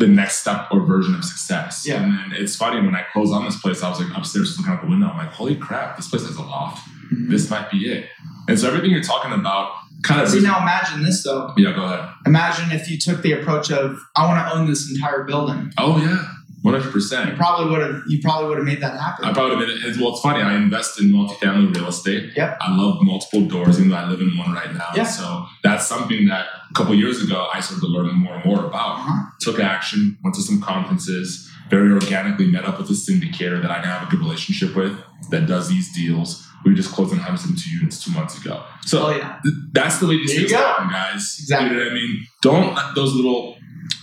the next step or version of success. Yeah. And then it's funny, when I closed on this place, I was like upstairs looking out the window. I'm like, holy crap, this place has a loft. Mhm. This might be it. And so everything you're talking about kind of. See now, imagine this though. yeah, go ahead. Imagine if you took the approach of I want to own this entire building. Oh, yeah. You 100%. You probably would have. You probably would have made that happen. I probably would have made it. Well, it's funny. I invest in multifamily real estate. Yep. I love multiple doors, even though I live in one right now. Yeah. So that's something that a couple years ago I started to learn more and more about. Uh-huh. Took action, went to some conferences, very organically met up with a syndicator that I now have a good relationship with that does these deals. We just closed on 172 units two months ago. So Oh yeah. th- that's the way these There you things go. happen, guys. Exactly. You know what I mean? Don't let those little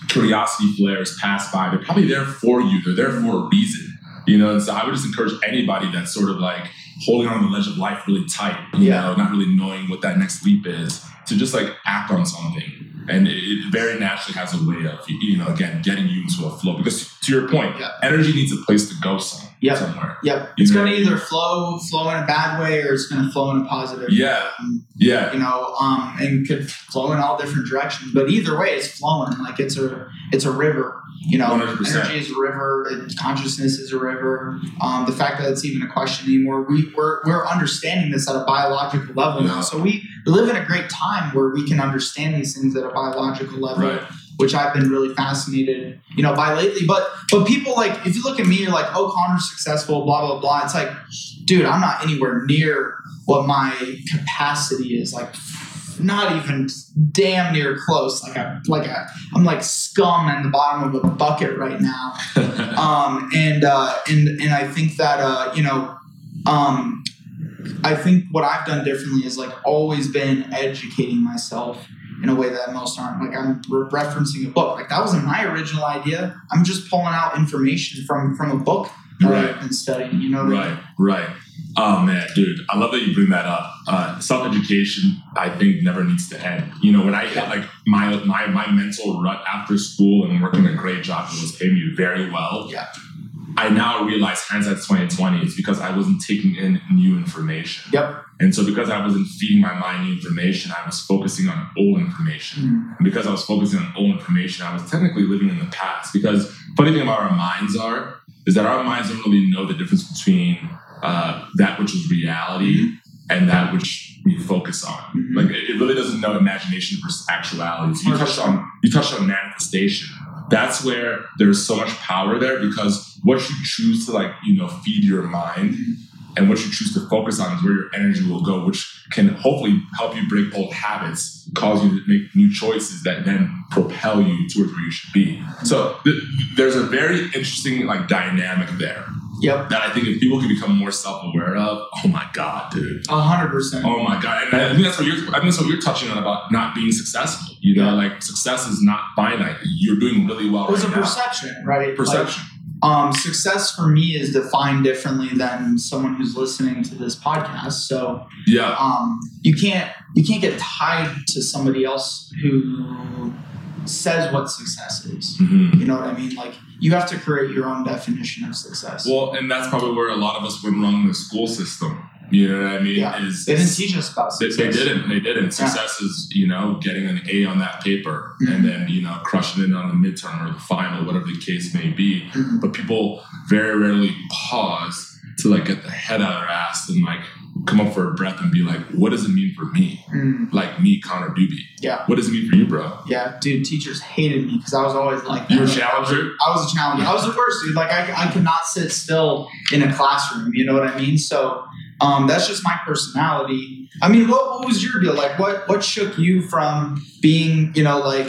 curiosity flares pass by. They're probably there for you. They're there for a reason. You know, and so I would just encourage anybody that's sort of like holding on the ledge of life really tight, you Yeah. know, not really knowing what that next leap is, to just like act on something. And it, very naturally has a way of, you know, again, getting you into a flow. Because to your point, Yeah. energy needs a place to go some, Yep. somewhere. Yep. You It's going to what I mean? either flow flow in a bad way or it's going to flow in a positive. Yeah. Um, Yeah. You know, um, and could flow in all different directions. But either way, it's flowing. Like it's a it's a river. You know, 100%. energy is a river. and Consciousness is a river. Um, the fact that it's even a question anymore, we, we're we're understanding this at a biological level Yeah. now. So we live in a great time where we can understand these things at a biological level. Right. Which I've been really fascinated, you know, by lately. But but people like if you look at me, you're like, oh, Connor's successful, blah blah blah. It's like, dude, I'm not anywhere near what my capacity is. Like, not even damn near close. Like I like I, I'm like scum in the bottom of a bucket right now. *laughs* Um, and uh, and and I think that uh, you know, um, I think what I've done differently is like always been educating myself in a way that most aren't. Like I'm re- referencing a book. Like that wasn't my original idea. I'm just pulling out information from from a book that Right. I've been studying. You know? Right, right. Oh man, dude, I love that you bring that up. Uh, Self education, I think, never needs to end. You know, when I hit like my my my mental rut after school and working a great job that was paying me very well, Yeah. I now realize hindsight's twenty twenty is because I wasn't taking in new information. Yep. And so because I wasn't feeding my mind new information, I was focusing on old information. Mm. And because I was focusing on old information, I was technically living in the past. Because funny thing about our minds are is that our minds don't really know the difference between uh, that which is reality and that which we focus on. Mhm. Like it it really doesn't know imagination versus actuality. So you touched on you touched on manifestation. That's where there's so much power there because what you choose to like you know feed your mind and what you choose to focus on is where your energy will go, which can hopefully help you break old habits, cause you to make new choices that then propel you towards where you should be. So th- there's a very interesting like dynamic there Yep. that I think if people can become more self-aware of, oh my god, dude. A hundred percent. Oh my god! And I think that's what you're. I think that's what you're touching on about not being successful. You know, Yeah. like success is not finite. You're doing really well It was right a now. perception, right? Like, Perception. um, success for me is defined differently than someone who's listening to this podcast. So yeah. um, you can't you can't get tied to somebody else who says what success is. Mhm. You know what I mean? Like you have to create your own definition of success. Well, and that's probably where a lot of us went wrong in the school system. You know what I mean? Yeah. Is They didn't teach us about They, success. they didn't. They didn't. Success is, you know, getting an A on that paper Mhm. and then, you know, crushing it on the midterm or the final, whatever the case may be. Mhm. But people very rarely pause to like get the head out of their ass and like come up for a breath and be like, what does it mean for me? Mm, Like me, Connor Dube. Yeah. What does it mean for you, bro? yeah, dude, teachers hated me because I was always like You were a challenger? I was a challenger. I was the worst, dude. Like I, I could not sit still in a classroom. You know what I mean? So um, that's just my personality. I mean, what, what was your deal? Like, what what shook you from being, you know, like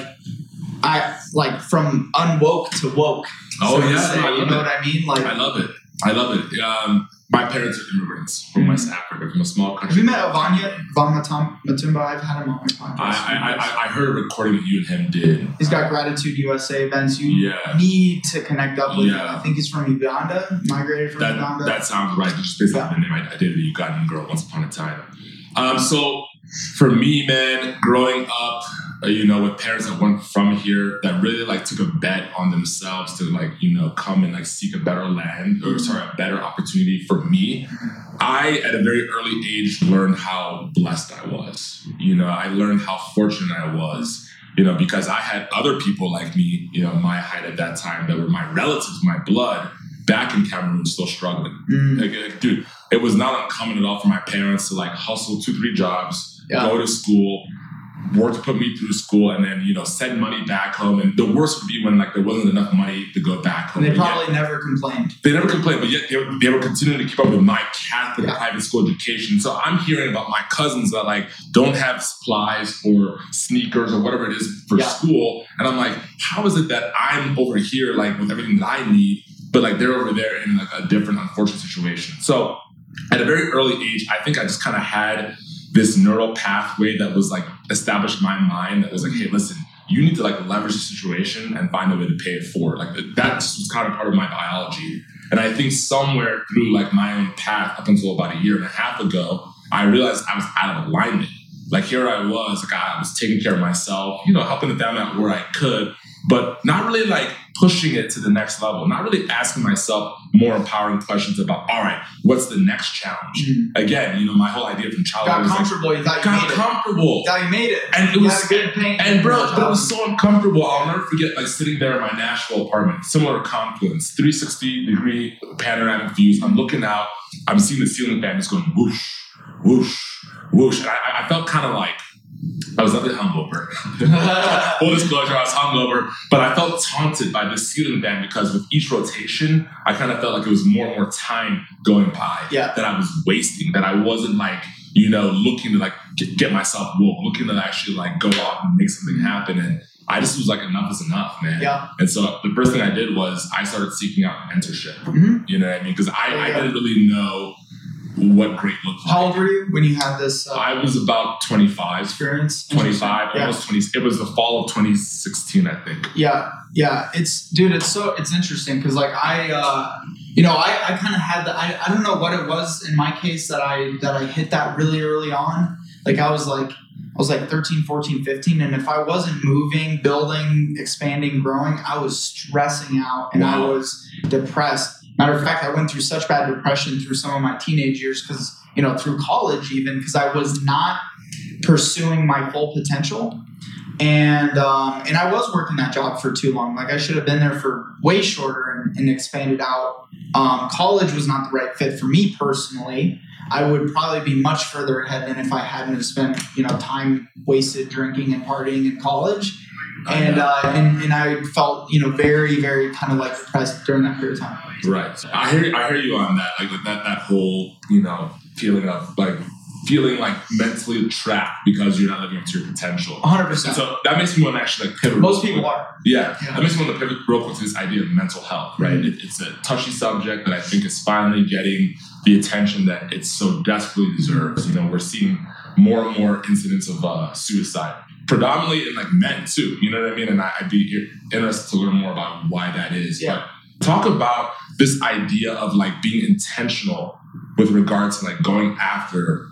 I like from unwoke to woke? Oh, so yeah, say, you know it. what I mean? Like, I love it. I love it. Um, my parents are immigrants from West Africa, from a small country. have you met Avanya Van Matum- Matumba? I've had him on my podcast. I, I, I, I heard a recording that you and him did. He's got Gratitude USA events. You Yeah. need to connect up with him. I think he's from Uganda, migrated from That, Uganda. that sounds right. Just based on the name, I, I dated a Ugandan girl once upon a time. Um, so for me, man, growing up, you know, with parents that weren't from here, that really like took a bet on themselves to like, you know, come and like seek a better land or sorry, a better opportunity for me. I, at a very early age, learned how blessed I was. You know, I learned how fortunate I was. You know, because I had other people like me, you know, my height at that time that were my relatives, my blood, back in Cameroon, still struggling. Mm. Like, like, dude, it was not uncommon at all for my parents to like hustle two, three jobs, Yeah. go to school, work to put me through school, and then you know send money back home. And the worst would be when like there wasn't enough money to go back home. And they But yet- probably never complained. they never complained, but yet they were, they were continuing to keep up with my Catholic Yeah. private school education. So I'm hearing about my cousins that like don't have supplies or sneakers or whatever it is for Yeah. school, and I'm like, how is it that I'm over here like with everything that I need, but like they're over there in like a different unfortunate situation? So at a very early age, I think I just kind of had this neural pathway that was like established in my mind that was like, hey, listen, you need to like leverage the situation and find a way to pay it forward. Like that just was kind of part of my biology. And I think somewhere through like my own path up until about a year and a half ago, I realized I was out of alignment. Like here I was, like I was taking care of myself, you know, helping the family out where I could, but not really like pushing it to the next level, not really asking myself more empowering questions about, all right, what's the next challenge? Mm-hmm. Again, you know, my whole idea from childhood Got was like, comfortable. You thought you got made it. comfortable. You thought you made it. And it You was good paint. and bro, but it was so uncomfortable. I'll never forget like sitting there in my Nashville apartment, similar to Confluence, 360 degree panoramic views. I'm looking out, I'm seeing the ceiling fan just going whoosh, whoosh, whoosh. And I, I felt kind of like I was a bit hungover. *laughs* Full disclosure, I was hungover, but I felt taunted by this ceiling fan because with each rotation, I kind of felt like it was more and more time going by Yeah. that I was wasting, that I wasn't like, you know, looking to like get, myself woke, looking to actually like go out and make something happen. And I just was like, enough is enough, man. Yeah. And so the first thing I did was I started seeking out mentorship. Mhm. You know what I mean? Because I, I didn't really know what great looked like. How old were you when you had this uh, I was about 25. experience? 25, Yeah. almost 20. It was the fall of 2016, I think. Yeah, yeah. It's dude. It's so it's interesting because like I, uh, you know, I, I kind of had the I, I don't know what it was in my case that I that I hit that really early on. Like I was like I was like 13, 14, 15 and if I wasn't moving, building, expanding, growing, I was stressing out and I was depressed. Matter of fact, I went through such bad depression through some of my teenage years because you know through college even because I was not pursuing my full potential and um, and I was working that job for too long. Like I should have been there for way shorter and, and expanded out. Um, college was not the right fit for me personally. I would probably be much further ahead than if I hadn't spent you know time wasted drinking and partying in college. And uh, and and I felt you know very very kind of like depressed during that period of time. Right. I hear I hear you on that. Like that that whole, you know, feeling of like feeling like mentally trapped because you're not living up to your potential. 100. percent so that makes me want to actually like pivot. Most people are. Yeah, Yeah. that makes me want to pivot real quick to this idea of mental health, right? It, it's a touchy subject that I think is finally getting the attention that it so desperately deserves. You know, we're seeing more and more incidents of uh, suicide, predominantly in like men too. You know what I mean? And I, I'd be interested to learn more about why that is. Yeah. But talk about this idea of like being intentional with regards to like going after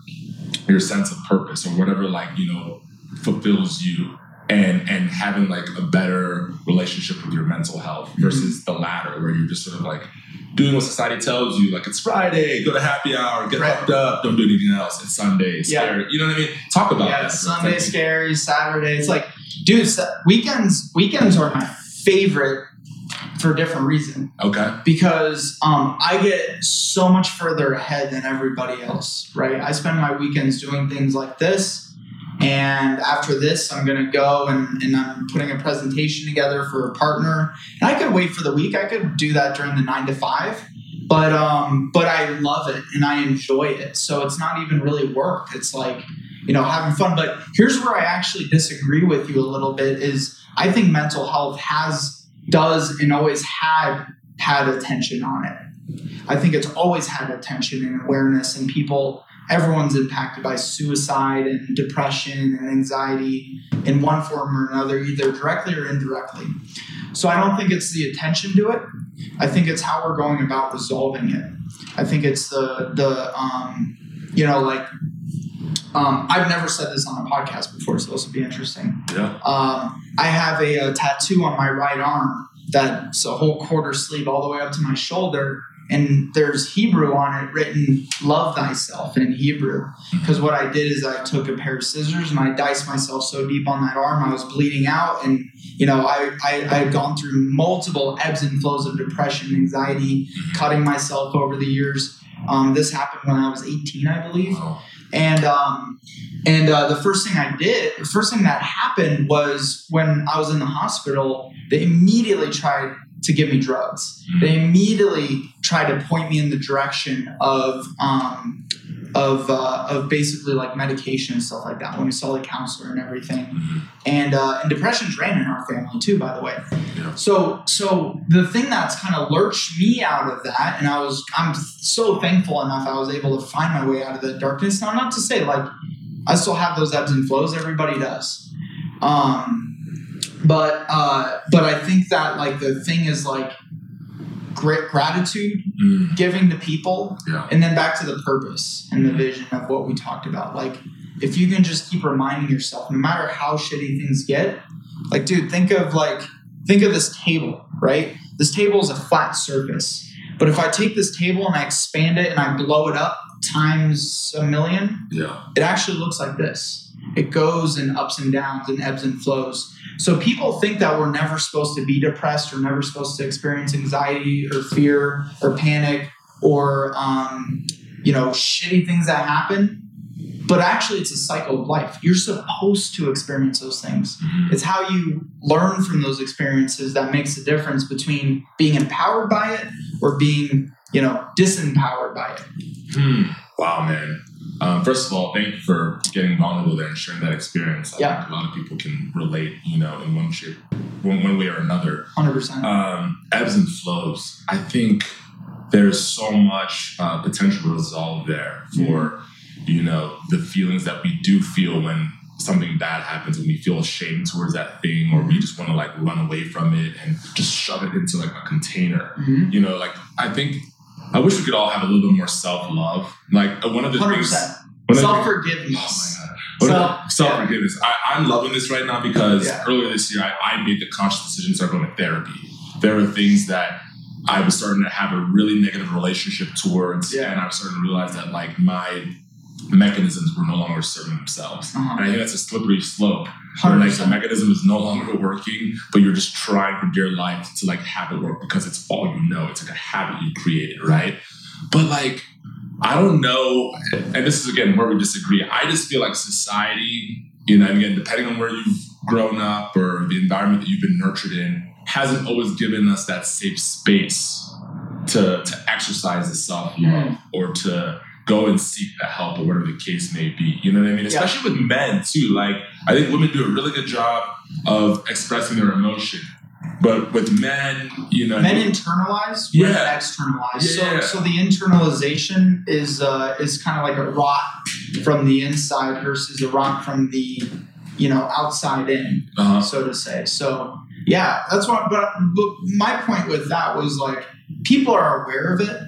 your sense of purpose or whatever like you know fulfills you and and having like a better relationship with your mental health mm-hmm. versus the latter where you're just sort of like doing what society tells you like it's friday go to happy hour get Right. hooked up don't do anything else it's sunday Yeah. scary you know what i mean talk about yeah, that Sunday scary, Saturday. It's like, dude, weekends weekends are my favorite for a different reason okay because um, I get so much further ahead than everybody else. Right? I spend my weekends doing things like this, and after this, I'm gonna go and, and I'm putting a presentation together for a partner. And I could wait for the week. I could do that during the nine to five. But um, but I love it and I enjoy it. So it's not even really work. It's like you know having fun. But here's where I actually disagree with you a little bit. Is I think mental health has does and always had had attention on it. I think it's always had attention and awareness, and people, everyone's impacted by suicide and depression and anxiety in one form or another, either directly or indirectly. So I don't think it's the attention to it. I think it's how we're going about resolving it. I think it's the the um, you know like um, I've never said this on a podcast before, so this will be interesting. yeah Um, I have a, a tattoo on my right arm that's a whole quarter sleeve all the way up to my shoulder. And there's Hebrew on it written, love thyself in Hebrew. Because what I did is I took a pair of scissors and I diced myself so deep on that arm, I was bleeding out. And, you know, I, I, I had gone through multiple ebbs and flows of depression, anxiety, cutting myself over the years. Um, this happened when I was 18, I believe and um, and uh, the first thing I did, the first thing that happened was when I was in the hospital, they immediately tried to give me drugs. They immediately tried to point me in the direction of um, of uh, of basically like medication and stuff like that. When we saw the counselor and everything, Mhm. and uh, and depression's ran in our family too, by the way. Yeah. So so the thing that's kind of lurched me out of that, and I was I'm so thankful enough I was able to find my way out of that darkness. Now, not to say like I still have those ebbs and flows. Everybody does. Um, but uh, but I think that like the thing is like great gratitude, Mm, giving to people, yeah and then back to the purpose and the vision of what we talked about. Like, if you can just keep reminding yourself, no matter how shitty things get, like, dude, think of like, think of this table, right? This table is a flat surface. But if I take this table and I expand it and I blow it up times a million, yeah it actually looks like this. It goes in ups and downs and ebbs and flows. So people think that we're never supposed to be depressed or never supposed to experience anxiety or fear or panic or um, you know shitty things that happen. But actually, it's a cycle of life. You're supposed to experience those things. Mhm. It's how you learn from those experiences that makes the difference between being empowered by it or being, you know, disempowered by it. Hmm. Wow, man. Um, first of all, thank you for getting vulnerable there and sharing that experience. I Yeah. think a lot of people can relate, you know, in one shape, one, one way or another. Hundred percent. Um, ebbs and flows. I think there's so much uh, potential resolve there for, you know, the feelings that we do feel when something bad happens and we feel ashamed towards that thing or we just want to like run away from it and just shove it into like a container Mhm. you know like i think i wish we could all have a little bit more self-love like uh, one of the Hundred things percent. one of the- Self oh my forgiveness. god One of the- So- self-forgiveness I, i'm loving this right now because Yeah. earlier this year I, I made the conscious decision to start going to therapy there were things that i was starting to have a really negative relationship towards Yeah. and i was starting to realize that like my mechanisms were no longer serving themselves Uh-huh. and i think that's a slippery slope where like the mechanism is no longer working, but you're just trying for dear life to like have it work because it's all you know. It's like a habit you created, right? But like, I don't know, and this is again where we disagree. I just feel like society, you know, and again, depending on where you've grown up or the environment that you've been nurtured in, hasn't always given us that safe space to to exercise the self love mm. or to go and seek the help or whatever the case may be. You know what I mean? Yeah. Especially with men too. Like I think women do a really good job of expressing their emotion. But with men, you know, Men internalize, Yeah. externalize. Yeah. So, so the internalization is uh, is kind of like a rot from the inside versus a rot from the you know outside in, uh, so to say. So yeah, that's what. But, but my point with that was like people are aware of it.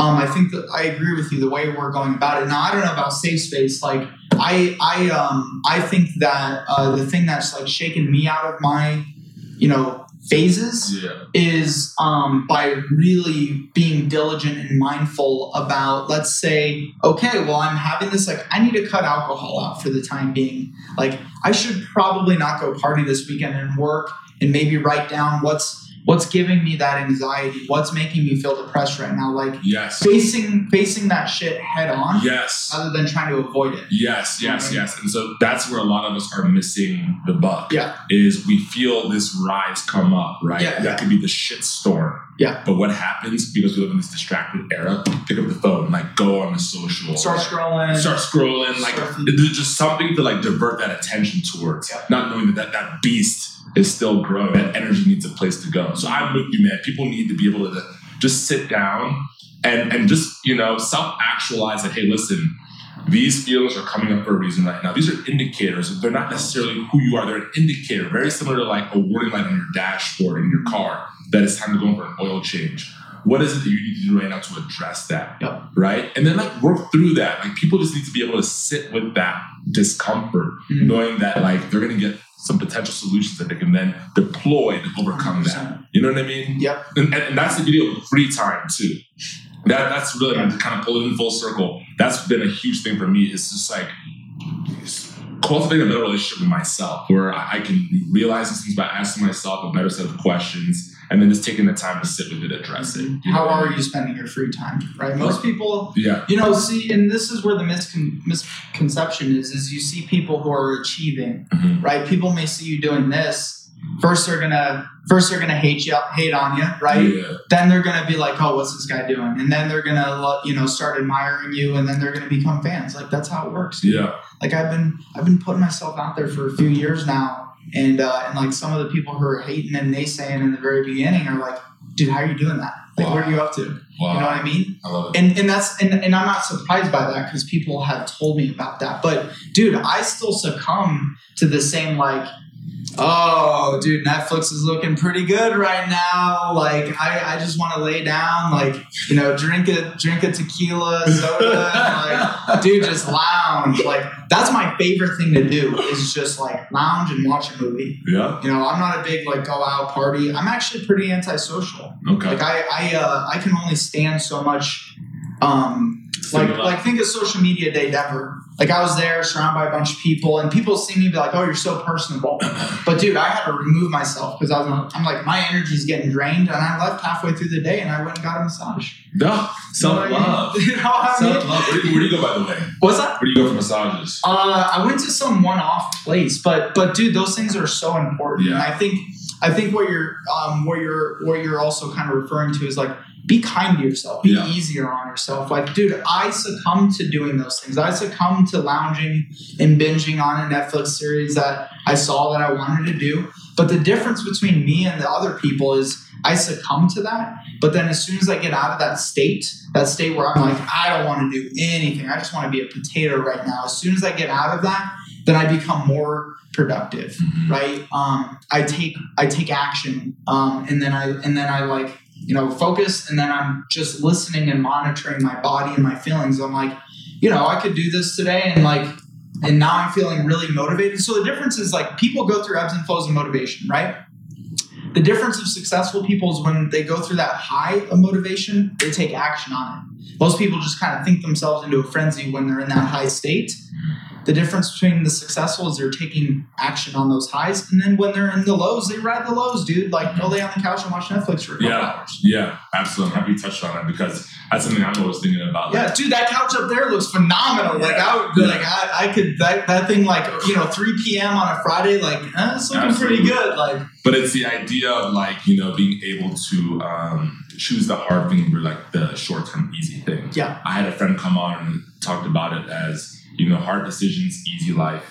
Um, I think that I agree with you the way we're going about it. Now I don't know about safe space. Like I I um I think that uh, the thing that's like shaken me out of my you know phases Yeah. is um, by really being diligent and mindful about let's say okay well i'm having this like i need to cut alcohol out for the time being like i should probably not go party this weekend and work and maybe write down what's what's giving me that anxiety what's making me feel depressed right now like Yes. facing facing that shit head on Yes. other than trying to avoid it Yes, yes, yes. And so that's where a lot of us are missing the buck. Yeah. Is we feel this rise come up, right? Yeah, that yeah. could be the shit storm. Yeah. But what happens because we live in this distracted era? Pick up the phone, like go on the social. start scrolling Start scrolling, like Surfing. there's just something to like divert that attention towards, Yeah. not knowing that, that that beast is still growing. That energy needs a place to go. So I'm with you, man. People need to be able to just sit down and and just you know self actualize that. Hey, listen, these feelings are coming up for a reason right now. These are indicators. They're not necessarily who you are. They're an indicator, very similar to like a warning light on your dashboard in your car that it's time to go for an oil change. What is it that you need to do right now to address that? Yep. Right? And then like work through that. Like people just need to be able to sit with that discomfort, Mhm. knowing that like they're gonna get some potential solutions that they can then deploy to overcome that. 100%. You know what I mean? Yep. And, and, and that's the beauty of free time too. That that's really to kind of pull it in full circle. That's been a huge thing for me. It's just like cultivating a better relationship with myself, where I, I can realize these things by asking myself a better set of questions, and then just taking the time to sit with it, address it. You how know? are you spending your free time right most people Yeah. You know, see, and this is where the miscon- misconception is: is you see people who are achieving, Mhm. right? People may see you doing this. First, they're gonna first they're gonna hate you, hate on you, right? Yeah. Then they're gonna be like, "Oh, what's this guy doing?" And then they're gonna, you know, start admiring you, and then they're gonna become fans. Like that's how it works. Yeah. Like I've been, I've been putting myself out there for a few years now, and uh, and like some of the people who are hating and naysaying in the very beginning are like, "Dude, how are you doing that? Like, what are you up to?" Wow. You know what I mean? I love it. and and that's and, and I'm not surprised by that because people have told me about that. But dude, I still succumb to the same like, oh, dude, Netflix is looking pretty good right now. Like I, I just want to lay down, like you know, drink a drink a tequila soda, and, *laughs* like dude, just lounge. Like that's my favorite thing to do is just like lounge and watch a movie. Yeah. You know, I'm not a big like go out party. I'm actually pretty antisocial. Okay. Like I, I, uh, I can only stand so much. Um, like, like think of social media day Denver. Like I was there, surrounded by a bunch of people, and people see me be like, "Oh, you're so personable." But dude, I had to remove myself because I was, I'm like, my energy's getting drained, and I left halfway through the day, and I went and got a massage. No. Self love. You know what I mean? Self love. *laughs* Where, do you- where do you go, by the way? What's that? Where do you go for massages? Uh, I went to some one-off place, but but dude, those things are so important. Yeah. And I think I think what you're um what you're what you're also kind of referring to is like be kind to yourself, be Yeah. easier on yourself. Like, dude, I succumb to doing those things. I succumb to lounging and binging on a Netflix series that I saw that I wanted to do. But the difference between me and the other people is I succumb to that. But then as soon as I get out of that state, that state where I'm like, I don't want to do anything. I just want to be a potato right now. As soon as I get out of that, then I become more productive, Mhm. right? Um, I take I take action, um, and then I and then I like you know focus, and then I'm just listening and monitoring my body and my feelings. I'm like, you know, I could do this today, and like, and now I'm feeling really motivated. So the difference is like people go through ebbs and flows of motivation, right? The difference of successful people is when they go through that high of motivation, they take action on it. Most people just kind of think themselves into a frenzy when they're in that high state. The difference between the successful is they're taking action on those highs, and then when they're in the lows, they ride the lows, dude. Like go lay on the couch and watch Netflix for a couple Yeah. hours. Yeah, absolutely. I'm happy you touched on that because that's something I'm always thinking about. Yeah, dude, that couch up there looks phenomenal. Like I would Yeah. like, I, I could that, that thing like you know 3 p.m. on a Friday, like eh, it's looking pretty good. Like But it's the idea of like, you know, being able to um, choose the hard thing over like the short term easy thing. yeah, I had a friend come on and talked about it as, you know, hard decisions, easy life,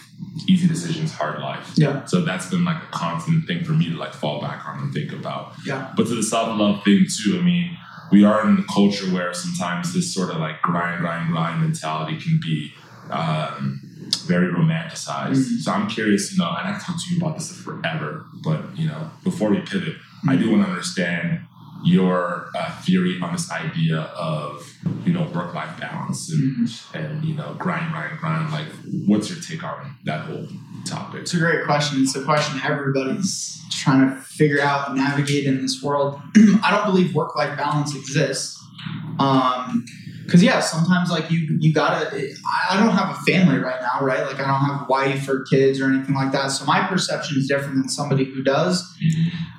easy decisions, hard life. yeah, So that's been like a constant thing for me to like fall back on and think about. yeah, But to the self love thing too, I mean, we are in a culture where sometimes this sort of like grind, grind, grind mentality can be um, very romanticized. Mhm. So I'm curious, you know, and I've talked to you about this forever, but you know, before we pivot, I do want to understand your uh, theory on this idea of you know work life balance and Mm-hmm. and you know grind grind grind. Like, what's your take on that whole topic? It's a great question. It's a question everybody's trying to figure out and navigate in this world. *clears throat* I don't believe work life balance exists. Um, because yeah, sometimes like you you gotta. I don't have a family right now, right? Like I don't have a wife or kids or anything like that. So my perception is different than somebody who does.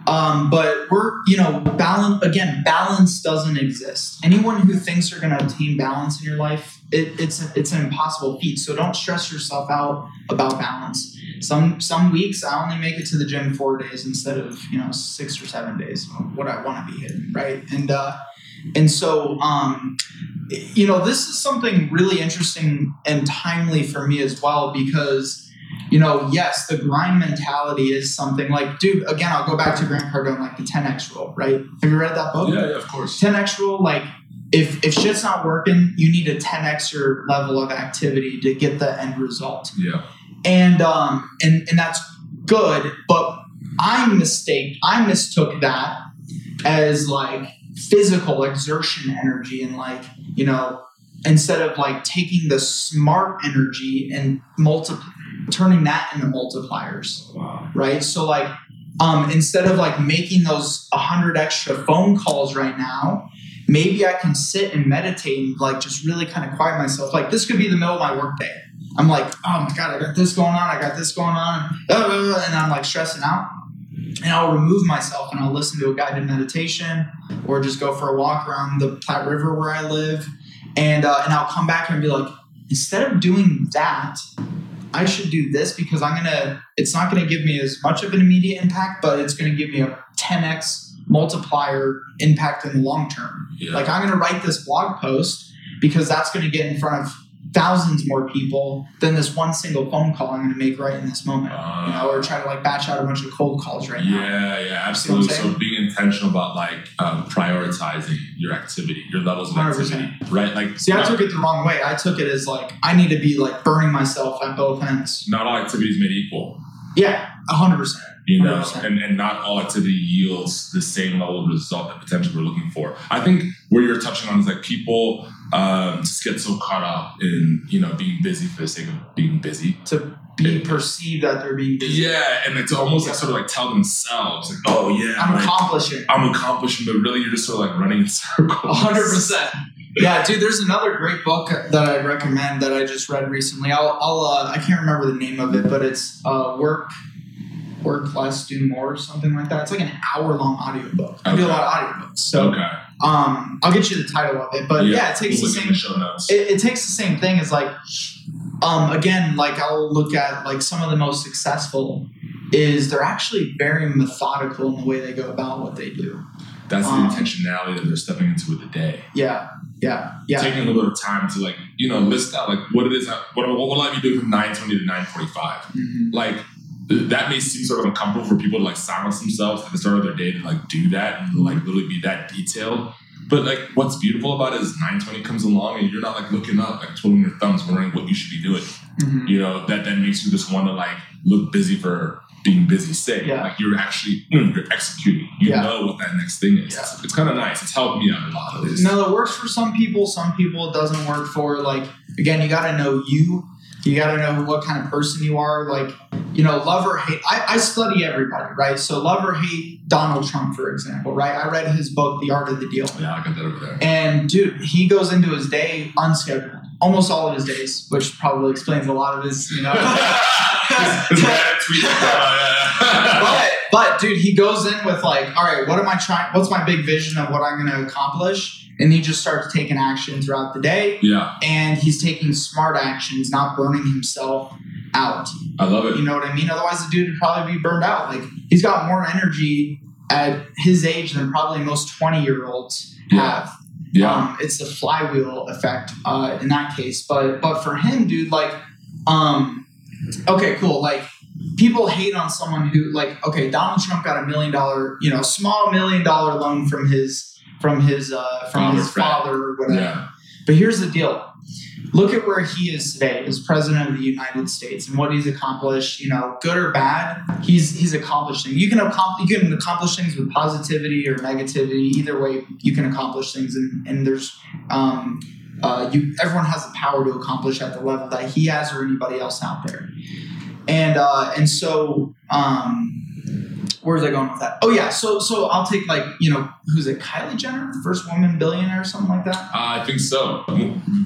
Um, but we're you know balance again. Balance doesn't exist. Anyone who thinks they're going to obtain balance in your life, it, it's it's an impossible feat. So don't stress yourself out about balance. Some some weeks I only make it to the gym four days instead of you know six or seven days. What I want to be hitting, right? And uh, and so um, you know this is something really interesting and timely for me as well because you know, yes, the grind mentality is something like, dude, again, I'll go back to Grant Cardone, like the 10X rule, right? Have you read that book? Yeah, yeah, of course. 10X rule, like, if, if shit's not working, you need a 10X your level of activity to get the end result. Yeah, And, um, and, and that's good, but I mistake, I mistook that as like physical exertion energy and like, you know, instead of like taking the smart energy and multi- turning that into multipliers wow. right? So like um instead of like making those 100 extra phone calls right now maybe i can sit and meditate and like just really kind of quiet myself. Like this could be the middle of my workday i'm like oh my god i got this going on i got this going on uh, and i'm like stressing out and I'll remove myself and I'll listen to a guided meditation or just go for a walk around the Platte River where I live. And, uh, and I'll come back and be like, instead of doing that, I should do this because I'm going to, it's not going to give me as much of an immediate impact, but it's going to give me a 10x multiplier impact in the long term. Yeah. Like I'm going to write this blog post because that's going to get in front of thousands more people than this one single phone call I'm going to make right in this moment. you know, or try to like batch out a bunch of cold calls right now. Yeah, yeah, See what I'm absolutely. So being intentional about like um, prioritizing your activity, your levels of 100%. activity, right? Like, See, I took it the wrong way. I took it as like I need to be like burning myself at both ends. not all activities made equal, Yeah, hundred percent. you know, 100%. and, and not all activity yields the same level of result that potentially we're looking for. I think where you're touching on is like people um, just get so caught up in you know being busy for the sake of being busy. To be perceived that they're being busy. Yeah, and it's almost like sort of like tell themselves like, oh yeah, I'm like, accomplishing. I'm accomplishing, but really you're just sort of like running in circles. hundred percent. Yeah, dude. There's another great book that I recommend that I just read recently. I'll, I'll uh, I can't remember the name of it, but it's uh, work, work less, do more, or something like that. It's like an hour long audiobook. I do a lot of audiobooks, so Okay. Um, I'll get you the title of it. But yeah, it takes we'll the same the it, it takes the same thing as like um again like i'll look at like some of the most successful is they're actually very methodical in the way they go about what they do That's the um, intentionality that they're stepping into with the day. yeah yeah yeah Taking a little bit of time to like, you know, list out like what it is, what, what will I be doing from 920 to 945? Mhm. Like, th- that may seem sort of uncomfortable for people to like silence themselves at the start of their day to like do that and like literally be that detailed. But like, what's beautiful about it is 920 comes along and you're not like looking up, like twiddling your thumbs, wondering what you should be doing. Mhm. You know, that then makes you just want to like look busy for being busy sake. Yeah. Like you're actually, mm, you're executing. You Yeah. know what that next thing is. Yeah. It's, it's kind of nice. It's helped me out a lot of this. no that works for some people some people it doesn't work for like again you got to know you you got to know what kind of person you are like you know love or hate I, I study everybody right so love or hate donald trump for example right i read his book the art of the deal Yeah, I got that over there. And dude, he goes into his day unscheduled, almost all of his days, which probably explains a lot of his, you know. *laughs* *laughs* His bad tweets. Uh, but but dude, he goes in with like, all right, what am I trying? What's my big vision of what I'm going to accomplish? And he just starts taking action throughout the day, yeah, and he's taking smart actions, not burning himself out. I love it. You know what I mean? Otherwise, the dude would probably be burned out. Like he's got more energy at his age than probably most 20 year olds Yeah. have. Yeah, Um, it's the flywheel effect uh, in that case. But but for him, dude, like, um, okay, cool. Like, people hate on someone who, like, okay, Donald Trump got a million dollar, you know, small million dollar loan from his from his uh, from Father, his father or whatever. yeah, But here's the deal: look at where he is today as president of the United States and what he's accomplished. You know, good or bad, he's he's accomplished things. You can accomplish you can accomplish things with positivity or negativity. Either way, you can accomplish things, and and there's um, uh, you everyone has the power to accomplish at the level that he has or anybody else out there. And uh, and so um, where's I going with that? Oh yeah, so so I'll take like you know who's it? Kylie Jenner, first woman billionaire, or something like that. Uh, I think so.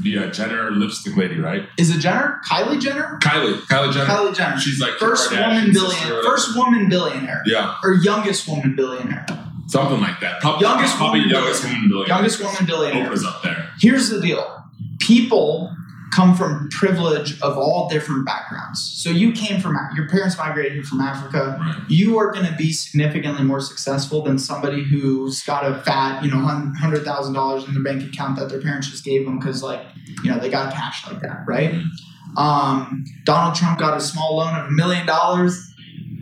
Yeah, Jenner lipstick lady, right? Is it Jenner? Kylie Jenner? Kylie, Kylie Jenner. Kylie Jenner. She's like first woman billionaire. First woman billionaire. Yeah, Or youngest woman billionaire. something like that. Probably, Youngest probably woman youngest billionaire. woman billionaire. Youngest woman billionaire. Oprah's up there. Here's the deal. People come from privilege of all different backgrounds. So you came from your parents migrated here from Africa. Right. you are going to be significantly more successful than somebody who's got a fat, you know, hundred thousand dollars in their bank account that their parents just gave them because, like, you know, they got cash like that, right? Um, Donald Trump got a small loan of a million dollars.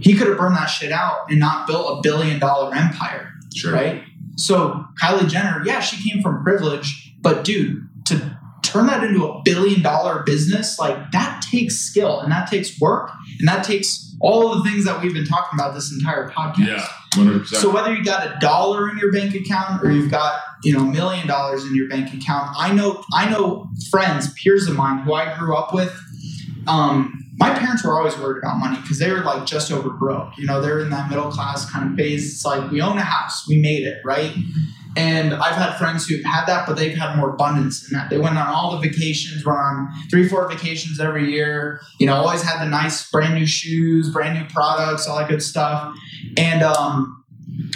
He could have burned that shit out and not built a billion dollar empire, Sure. right? So Kylie Jenner, yeah, she came from privilege, but dude, to turn that into a billion dollar business, like that takes skill and that takes work and that takes all of the things that we've been talking about this entire podcast. Yeah, one hundred percent. So whether you got a dollar in your bank account or you've got you know a million dollars in your bank account, I know I know friends, peers of mine who I grew up with. Um, my parents were always worried about money because they were like just over broke. You know, they're in that middle class kind of phase. It's like we own a house, we made it, right? And I've had friends who've had that, but they've had more abundance in that. They went on all the vacations, went on three, four vacations every year. You know, always had the nice brand new shoes, brand new products, all that good stuff. And um,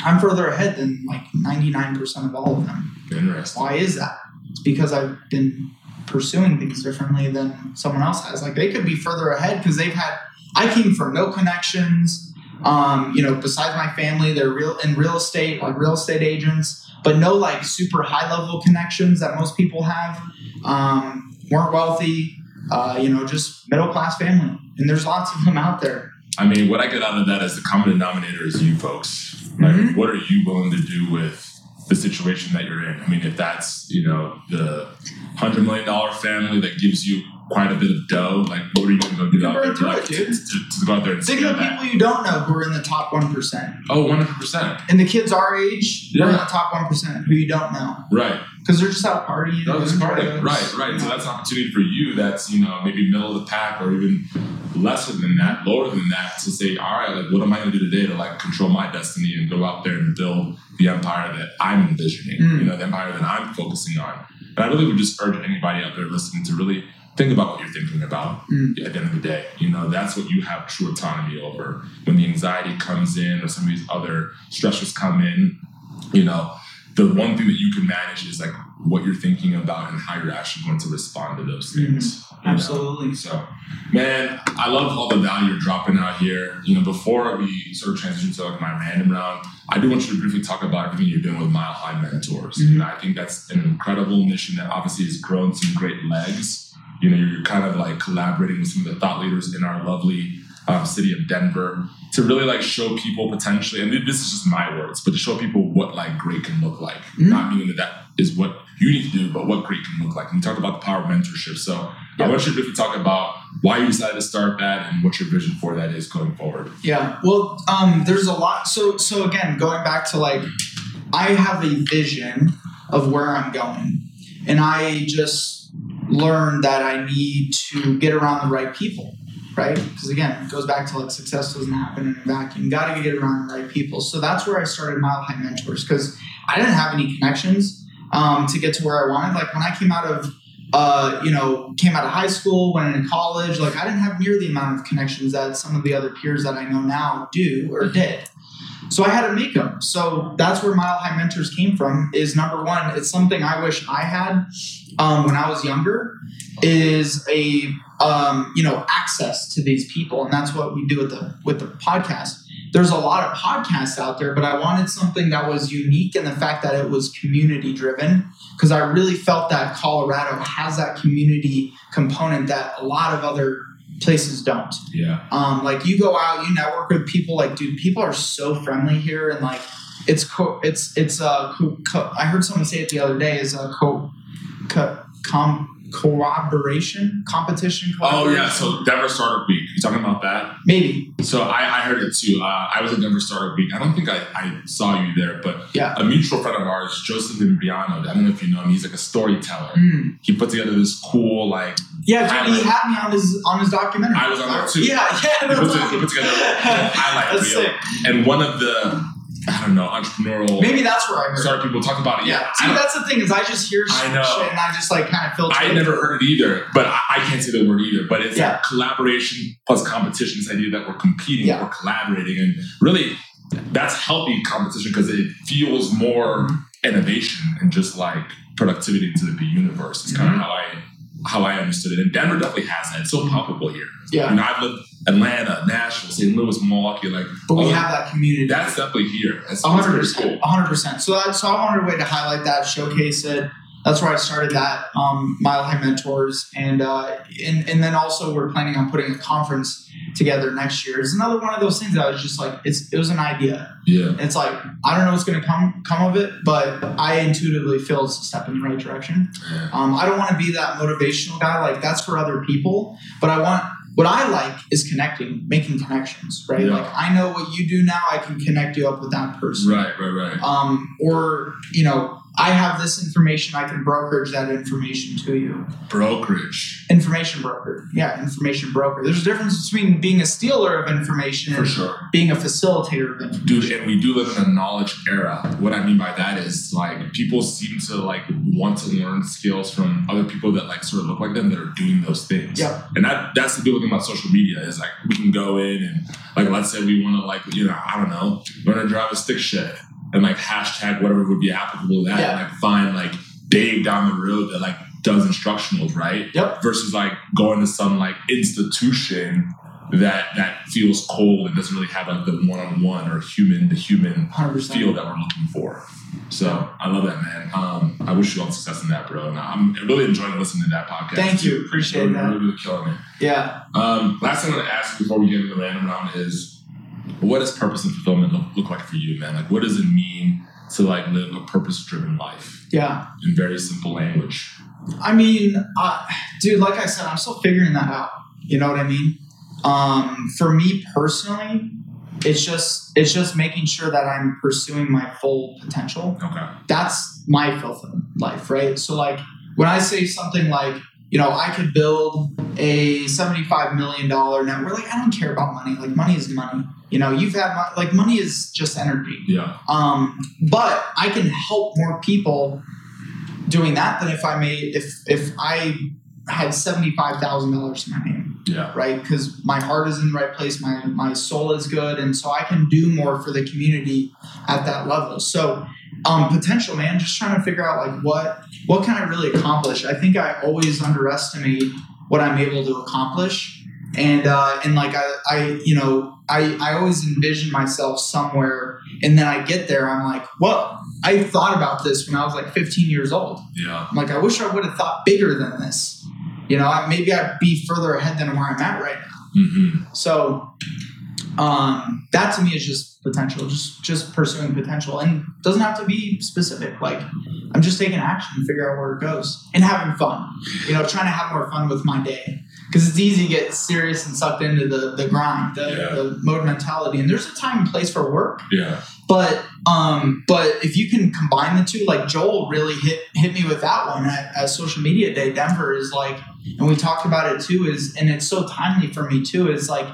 I'm further ahead than like 99% of all of them. Interesting. Why is that? It's because I've been pursuing things differently than someone else has. Like they could be further ahead because they've had. I came from no connections. Um, you know, besides my family, they're real in real estate, like real estate agents, but no like super high level connections that most people have. Um, weren't wealthy. Uh, you know, just middle class family, and there's lots of them out there. I mean, what I get out of that is the common denominator is you folks. Like, Mhm. what are you willing to do with the situation that you're in? I mean, if that's you know the hundred million dollar family that gives you quite a bit of dough, like what are you going to go do out there to, like, to, to, to go out there and Think of people you don't know who are in the top one percent, Oh, 100 percent. and the kids our age, they're in the top one percent who you don't know Right. because they're just out partying. No, this doing party. Right, right. you So that's an opportunity for you that's, you know, maybe middle of the pack or even lesser than that, lower than that, to say, all right, like what am I gonna do today to like control my destiny and go out there and build the empire that I'm envisioning, Mm. you know, the empire that I'm focusing on. And I really would just urge anybody out there listening to really think about what you're thinking about Mm. at the end of the day. You know, that's what you have true autonomy over. When the anxiety comes in or some of these other stressors come in, you know, the one thing that you can manage is like what you're thinking about and how you're actually going to respond to those things. you know? Absolutely. So, man, I love all the value you're dropping out here. You know, before we sort of transition to like my random round, I do want you to briefly talk about everything you're doing with Mile High Mentors. Mhm. And I think that's an incredible mission that obviously has grown some great legs. You know, you're kind of like collaborating with some of the thought leaders in our lovely um, city of Denver to really like show people potentially, and this is just my words, but to show people what like great can look like. Mhm. Not meaning that that is what you need to do, but what great can look like. And you talked about the power of mentorship. So Yeah. I want you to briefly talk about why you decided to start that and what your vision for that is going forward. Yeah. Well, um, there's a lot. So, so again, going back to like, I have a vision of where I'm going, and I just learned that I need to get around the right people, right? Because again, it goes back to like success doesn't happen in a vacuum. You got to get around the right people. So that's where I started Mile High Mentors because I didn't have any connections um, to get to where I wanted. Like when I came out of uh, you know, came out of high school, went into college. Like I didn't have near the amount of connections that some of the other peers that I know now do or did. So I had to make them. So that's where Mile High Mentors came from. Is number one, it's something I wish I had um, when I was younger. Is a um, you know access to these people, and that's what we do with the with the podcast. There's a lot of podcasts out there, but I wanted something that was unique in the fact that it was community driven because I really felt that Colorado has that community component that a lot of other places don't. Yeah. Um, like you go out, you network with people. Like, dude, people are so friendly here, and like, it's co- it's it's uh, co- co- I heard someone say it the other day is a co, co com collaboration, competition. Oh yeah, so Denver Startup Week. You talking about that? maybe. So I, I heard it too. Uh, I was at Denver Startup Week. I don't think I, I saw you there, but Yeah. a mutual friend of ours, Joseph Imbriano. I don't know if you know him. He's like a storyteller. Mm. He put together this cool like Yeah, dude, he had me on his on his documentary. I was on there too. Yeah, yeah, he put, he put together a *laughs* highlight reel. sick. And one of the I don't know entrepreneurial Maybe that's where I heard. Sorry, people talk about it. Yeah, Yeah, see, that's the thing is I just hear I shit know. and I just like kind of filter. I never heard it either, but I, I can't say the word either. But it's Yeah. like collaboration plus competition. This idea that we're competing, Yeah. we're collaborating, and really that's healthy competition because it fuels more innovation and just like productivity into the universe. It's kind Mhm. of how I how I understood it. And Denver definitely has that. It's so palpable here. Yeah, You know, I've lived Atlanta, Nashville, St. Louis, Milwaukee. Like, but we all- have that community. that's definitely here. That's, hundred pretty percent, cool. hundred percent. So that, so I wanted a way to highlight that, showcase it. That's where I started that um, Mile High Mentors, and uh, and and then also we're planning on putting a conference together next year. It's another one of those things that I was just like, it's it was an idea. Yeah. It's like I don't know what's going to come come of it, but I intuitively feel it's a step in the right direction. yeah. Um, I don't want to be that motivational guy. Like that's for other people. But I want what I like is connecting, making connections, right? Yeah. Like I know what you do now. I can connect you up with that person. Right, right, right. Um, or you know, I have this information. I can brokerage that information to you. Brokerage. Information broker, yeah, information broker. There's a difference between being a stealer of information For and sure. being a facilitator of information. Dude, and we do live in a knowledge era. What I mean by that is like people seem to like want to learn skills from other people that like sort of look like them that are doing those things. Yeah. And that that's the beautiful thing about social media is like we can go in and like let's say we want to like you know I don't know learn to drive a stick shift and like hashtag whatever would be applicable to that Yeah. and like find like Dave down the road that like does instructionals right Yep. versus like going to some like institution that that feels cold and doesn't really have like the one-on-one or human to human Hundred percent. feel that we're looking for. So I love that, man. Um, I wish you all success in that, bro. And I'm really enjoying listening to that podcast. Thank you. Appreciate Really, that. really, really killing it. Yeah. Um, last thing I'm gonna ask before we get into the random round is, what does purpose and fulfillment look, like for you, man? Like, what does it mean to like live a purpose-driven life Yeah. in very simple language? I mean, uh, dude, like I said, I'm still figuring that out. You know what I mean? Um, for me personally, it's just it's just making sure that I'm pursuing my full potential. Okay. That's my fulfillment life, right? So like when I say something like, you know, I could build a seventy-five million dollar network. Like I don't care about money. Like money is money. You know, you've had mon- like money is just energy. Yeah. Um, but I can help more people doing that than if I made if if I had seventy five thousand dollars to my name, Yeah. right? Because my heart is in the right place, my my soul is good, and so I can do more for the community at that level. So, um, potential, man, just trying to figure out like what what can I really accomplish. I think I always underestimate what I'm able to accomplish, and uh, and like I I you know I I always envision myself somewhere, and then I get there, I'm like, whoa. I thought about this when I was like 15 years old. Yeah. I'm like, I wish I would have thought bigger than this. You know, I- maybe I'd be further ahead than where I'm at right now. Mm-hmm. So, um, that to me is just potential, just just pursuing potential, and doesn't have to be specific. Like, I'm just taking action and figure out where it goes and having fun. You know, trying to have more fun with my day because it's easy to get serious and sucked into the the grind, the, Yeah. the mode mentality. And there's a time and place for work, Yeah. but um, but if you can combine the two, like Joel really hit hit me with that one at, at Social Media Day. Denver is like, and we talked about it too. Is and it's so timely for me too. Is like,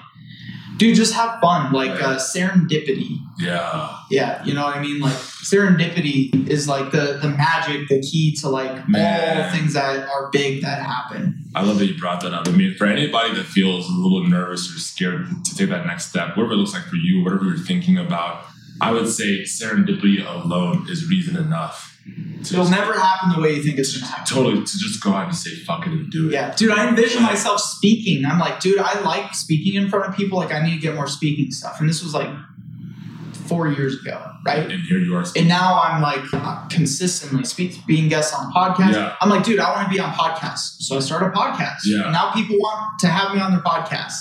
dude, just have fun. Like uh, serendipity. Yeah. Yeah, you know what I mean. Like serendipity is like the the magic, the key to like all Man. things that are big that happen. I love that you brought that up. I mean, for anybody that feels a little nervous or scared to take that next step, whatever it looks like for you, whatever you're thinking about, I would say serendipity alone is reason enough. To It'll never happen the way you think it's gonna happen. totally to just go out and say fuck it and do it. Yeah, dude, I envision myself speaking. I'm like, dude, I like speaking in front of people. Like, I need to get more speaking stuff. And this was like four years ago, right? And here you are. Speaking. And now I'm like consistently speak, being guests on podcasts. Yeah. I'm like, dude, I want to be on podcasts. So I start a podcast. Yeah. And now people want to have me on their podcast.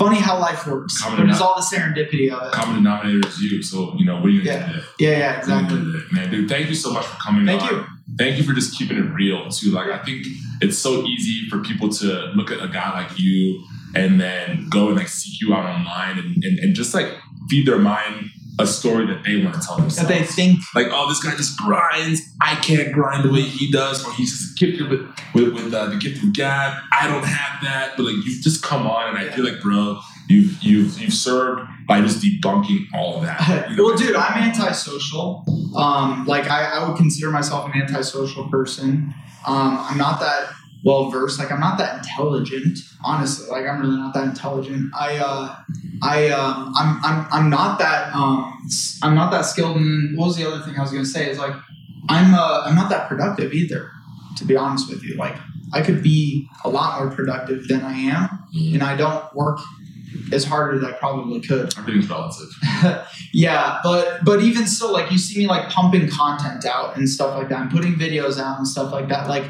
Funny how life works. Common But it's all the serendipity of it. Common denominator is you. So you know what are you gonna Yeah. do? Yeah, yeah, What are you exactly. gonna do today? Man, dude, thank you so much for coming out. Thank on. you. Thank you for just keeping it real too. Like I think it's so easy for people to look at a guy like you and then go and like seek you out online and, and, and just like feed their mind a story that they want to tell themselves. That they think like, oh, this guy just grinds. I can't grind the way he does, or he's just gifted with with, with uh, the gift of gab. I don't have that, but like you've just come on, and I feel like, bro, you've you've you've served by just debunking all of that. *laughs* You know? well, dude, I'm antisocial. Um, like I, I would consider myself an antisocial person. Um, I'm not that well versed. Like I'm not that intelligent. Honestly, like I'm really not that intelligent. I, uh, I, um, I'm, I'm, I'm not that. Um, s- I'm not that skilled. in what was the other thing I was gonna say? Is like I'm, uh, I'm not that productive either. To be honest with you, like I could be a lot more productive than I am, Mhm. and I don't work as hard as I probably could. Everything's relative. *laughs* yeah, but but even still, like you see me like pumping content out and stuff like that, and putting videos out and stuff like that. Like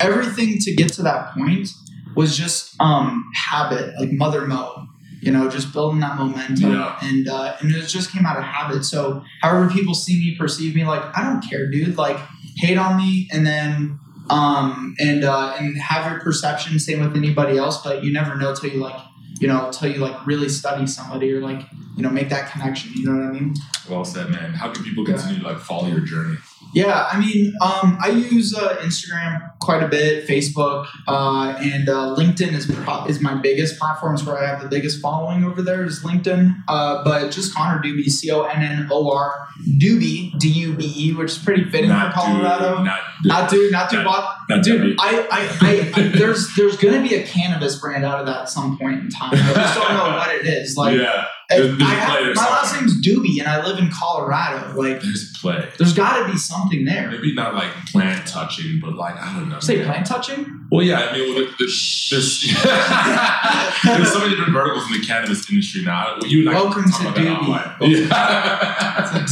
everything to get to that point was just um habit, like mother mode. You know, just building that momentum, Yeah. and uh, and it just came out of habit. So, however people see me, perceive me, like I don't care, dude. Like hate on me, and then um and uh and have your perception. Same with anybody else, but you never know till you like you know till you like really study somebody or like you know make that connection. You know what I mean? Well said, man. How can people continue to like follow your journey? Yeah, I mean, um, I use uh, Instagram quite a bit, Facebook, uh, and uh, LinkedIn is pro- is my biggest platforms where I have the biggest following over there is LinkedIn. Uh, but just Connor Dube, C O N N O R Dube, D U B E, which is pretty fitting for Colorado. Dude, not, Not dude, not dude, Not- not Dude, I, I, I, I, there's there's gonna be a cannabis brand out of that at some point in time. I just don't know what it is. Like, *laughs* yeah, I, there's- there's I have- my last name's Dube, and I live in Colorado. Like, there's play. there's got to be something there. Maybe not like plant touching, but like I don't know. Say plant touching? Well, yeah, I mean, well, there's, there's, there's so many different verticals in the cannabis industry now. You and I Welcome to Doobie. offline.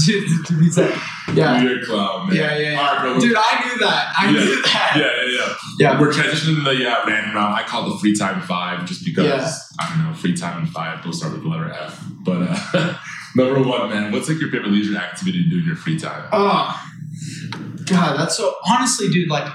to, to be said. Yeah. *laughs* You're a clown, man. Yeah, yeah, yeah. All right, bro. Dude, I knew that. I Yeah. knew that. yeah, yeah, yeah. Yeah. We're transitioning to the uh, random round. I call it the free time five just because Yeah. I don't know, free time and five both start with the letter F. But uh, *laughs* number one, man, what's like your favorite leisure activity to do in your free time? Oh, God, that's so. Honestly, dude, like,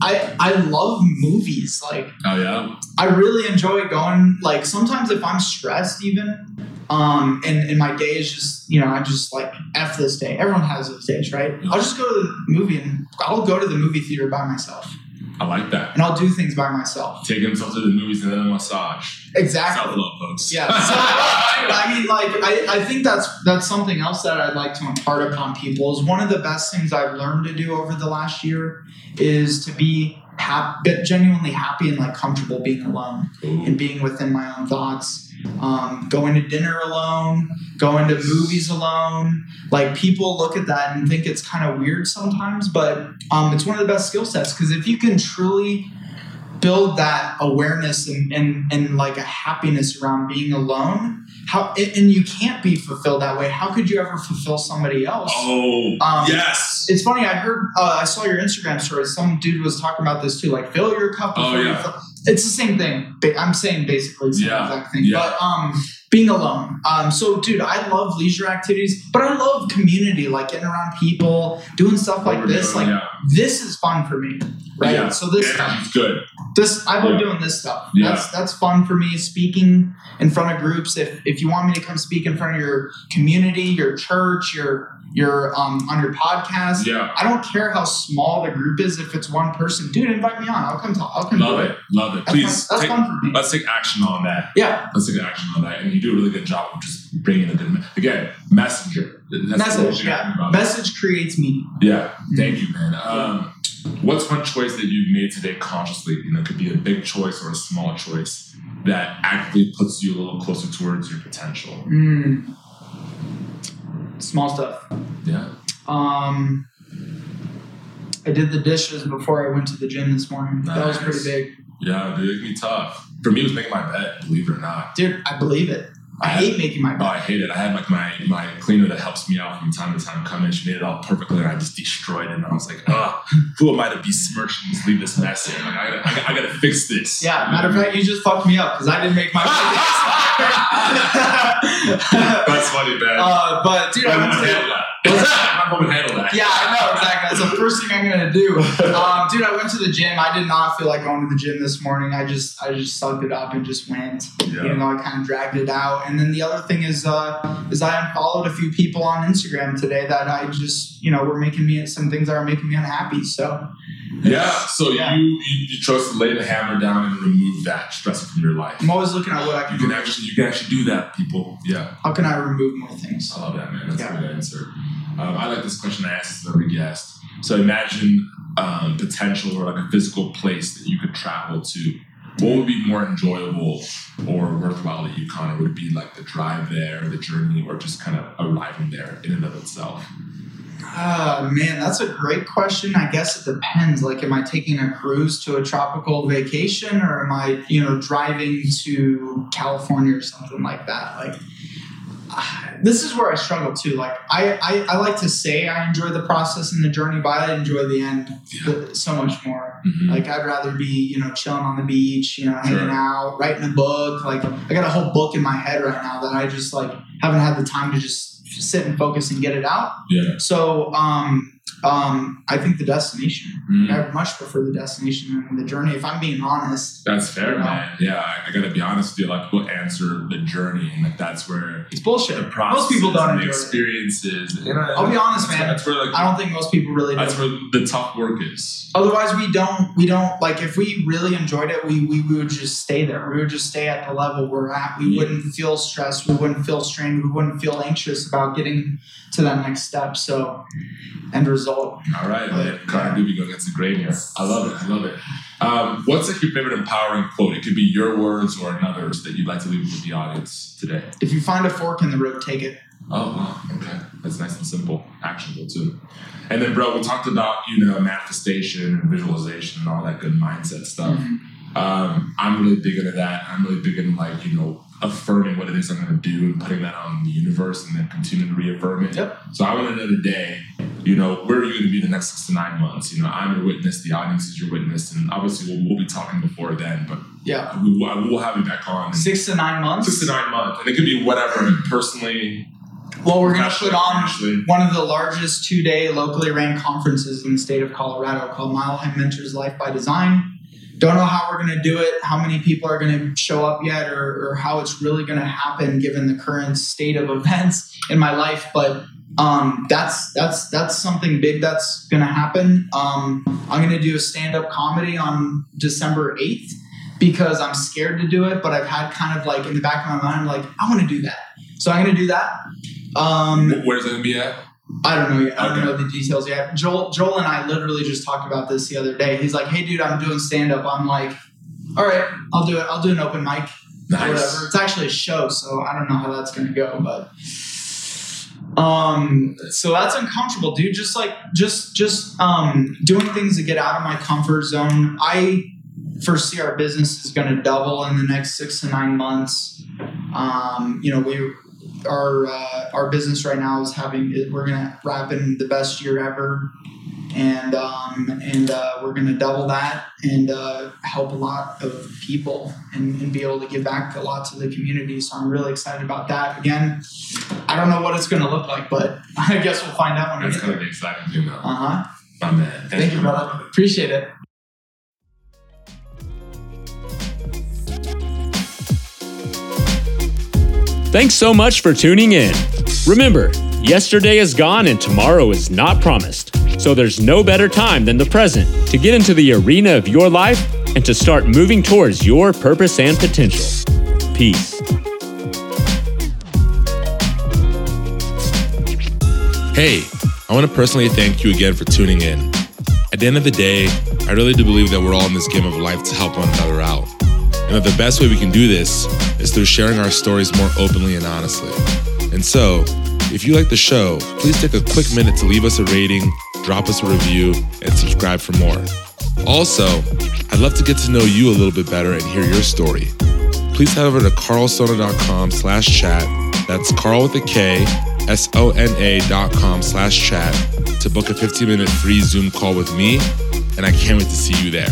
I I love movies. Like, Oh yeah, I really enjoy going. Like, sometimes if I'm stressed, even, um, and and my day is just, you know, I just like f this day. Everyone has those days, right? I'll just go to the movie and I'll go to the movie theater by myself, I like that. and I'll do things by myself. Taking himself to the movies and then a massage. Exactly. Self love, folks. Yeah. So, *laughs* I mean, like, I, I think that's that's something else that I'd like to impart upon people. Is one of the best things I've learned to do over the last year is to be happy, genuinely happy and like comfortable being alone Ooh. and being within my own thoughts. Um, going to dinner alone, going to movies alone. Like people look at that and think it's kind of weird sometimes, but um, it's one of the best skill sets because if you can truly build that awareness and, and, and like a happiness around being alone, how and you can't be fulfilled that way. How could you ever fulfill somebody else? Oh, Um, yes. It's funny. I heard. Uh, I saw your Instagram story. Some dude was talking about this too. Like, fill your cup. Oh, before you yeah. fill- It's the same thing. I'm saying basically the same Yeah, exact thing. yeah. But um, being alone. Um, so dude, I love leisure activities, but I love community, like getting around people, doing stuff like this. doing, Like yeah. this is fun for me, right? Yeah. So this Yeah, good. this I love Yeah. doing this stuff. Yeah. That's that's fun for me. Speaking in front of groups. If if you want me to come speak in front of your community, your church, your your um on your podcast. Yeah. I don't care how small the group is. If it's one person, dude, invite me on. I'll come talk. I'll come. Love do it. Love it. That's, Please, fun, that's take, fun for me. let's take action on that. Yeah, Let's take action on that. And you do a really good job of just bringing a good, me- again, messenger. Message. Yeah, it. message creates meaning. Yeah, thank you, man. Um, what's one choice that you've made today consciously? You know, it could be a big choice or a small choice that actively puts you a little closer towards your potential. Mm. Small stuff. Yeah. Um, I did the dishes before I went to the gym this morning. That was pretty big, Yeah, dude, it can be tough. For me, it was making my bet, believe it or not. dude. I believe it. I hate making my Oh. I hate it. I had like my my cleaner that helps me out from time to time come in. She made it all perfectly, and I just destroyed it. And I was like, ah, who am I to besmirch and just leave this mess here? Like, I gotta, I gotta, I gotta fix this. Yeah, matter of fact, you just fucked me up because I didn't make my bed. *laughs* *laughs* That's funny, man. uh, but dude, I my went mom to handled that. *laughs* my would handle that. Yeah, I know exactly. That's the first thing I'm gonna do. Um, dude, I went to the gym. I did not feel like going to the gym this morning. I just, I just sucked it up and just went. Yeah. Even though I kind of dragged it out. And then the other thing is, uh, is I unfollowed a few people on Instagram today that I just, you know, were making me some things that are making me unhappy. So Yeah, so Yeah. You, you you chose to lay the hammer down and remove that stress from your life. I'm always looking at what I can. You can. do. actually you can actually do that, people. Yeah, How can I remove more things? I love that, man. That's Yeah. a good answer. Um, I like this question I ask to every guest. So imagine um, potential or like a physical place that you could travel to. What would be more enjoyable or worthwhile to you, Connor? Would it be like the drive there, the journey, or just kind of arriving there in and of itself? Ah, man, that's a great question. I guess it depends. Like, am I taking a cruise to a tropical vacation or am I, you know, driving to California or something like that? Like, this is where I struggle too. Like, I, I, I like to say I enjoy the process and the journey, but I enjoy the end so much more. Mhm. Like, I'd rather be, you know, chilling on the beach, you know, hanging Sure. out, writing a book. Like, I got a whole book in my head right now that I just, like, haven't had the time to just sit and focus and get it out. yeah. So um, um, I think the destination. Mhm. I much prefer the destination and the journey. If I'm being honest, That's fair, You know? man. Yeah, I, I gotta be honest with you. Like, people answer the journey, and like that's where it's bullshit. the process, Most people don't and the enjoy it. experiences. You know, I'll be honest, man. That's where like I don't think most people really that's do. where the tough work is. Otherwise, we don't. We don't like. If we really enjoyed it, we, we we would just stay there. We would just stay at the level we're at. We Yeah. wouldn't feel stressed. We wouldn't feel strained. We wouldn't feel anxious about getting to that next step. So, end result. All right, man. Connor Dube going against the grain here. I love it. I love it. Um, what's like your favorite empowering quote? It could be your words or another's that you'd like to leave with the audience today. If you find a fork in the road, take it. Oh, wow. Okay. That's nice and simple. Actionable, too. And then, bro, we talked about, you know, manifestation and visualization and all that good mindset stuff. Um, I'm really big into that. I'm really big into, like, you know, affirming what it is I'm going to do and putting that out in the universe and then continuing to reaffirm it. Yep. So I want to know today, you know, where are you going to be the next six to nine months? You know, I'm your witness, the audience is your witness, and obviously we'll, we'll be talking before then, but Yeah. we will, have you back on. Six to nine months. Six to nine months, and it could be whatever. Personally, Well, we're going to put on professionally. one of the largest two day locally ran conferences in the state of Colorado called Mile High Mentors Life by Design. Don't know how we're going to do it, how many people are going to show up yet, or, or how it's really going to happen given the current state of *laughs* events in my life. But um, that's that's that's something big that's going to happen. Um, I'm going to do a stand up comedy on December 8th because I'm scared to do it, but I've had kind of like in the back of my mind, like I want to do that. So I'm going to do that. Um, Where's it gonna be at? I don't know yet. I don't Okay. know the details yet. Joel, Joel and I literally just talked about this the other day. He's like, "Hey, dude, I'm doing stand up." I'm like, "All right, I'll do it. I'll do an open mic, or whatever." It's actually a show, so I don't know how that's gonna go, but um, so that's uncomfortable, dude. Just like just just um doing things to get out of my comfort zone. I foresee our business is going to double in the next six to nine months. Um, you know, we our uh, our business right now is having we're gonna wrap in the best year ever, and um, and uh, we're gonna double that and uh, help a lot of people and, and be able to give back a lot to the community. So I'm really excited about that. Again, I don't know what it's gonna look like, but *laughs* I guess we'll find out when we That's gonna be exciting too, though. Uh huh. My man. Thank you, brother. Appreciate it. Thanks so much for tuning in. Remember, yesterday is gone and tomorrow is not promised. So there's no better time than the present to get into the arena of your life and to start moving towards your purpose and potential. Peace. Hey, I want to personally thank you again for tuning in. At the end of the day, I really do believe that we're all in this game of life to help one another out. And that the best way we can do this is through sharing our stories more openly and honestly. And so, if you like the show, please take a quick minute to leave us a rating, drop us a review, and subscribe for more. Also, I'd love to get to know you a little bit better and hear your story. please head over to karlsona.com slash chat. That's Carl with a K, S-O-N-A dot com slash chat to book a 15 minute free Zoom call with me. And I can't wait to see you there.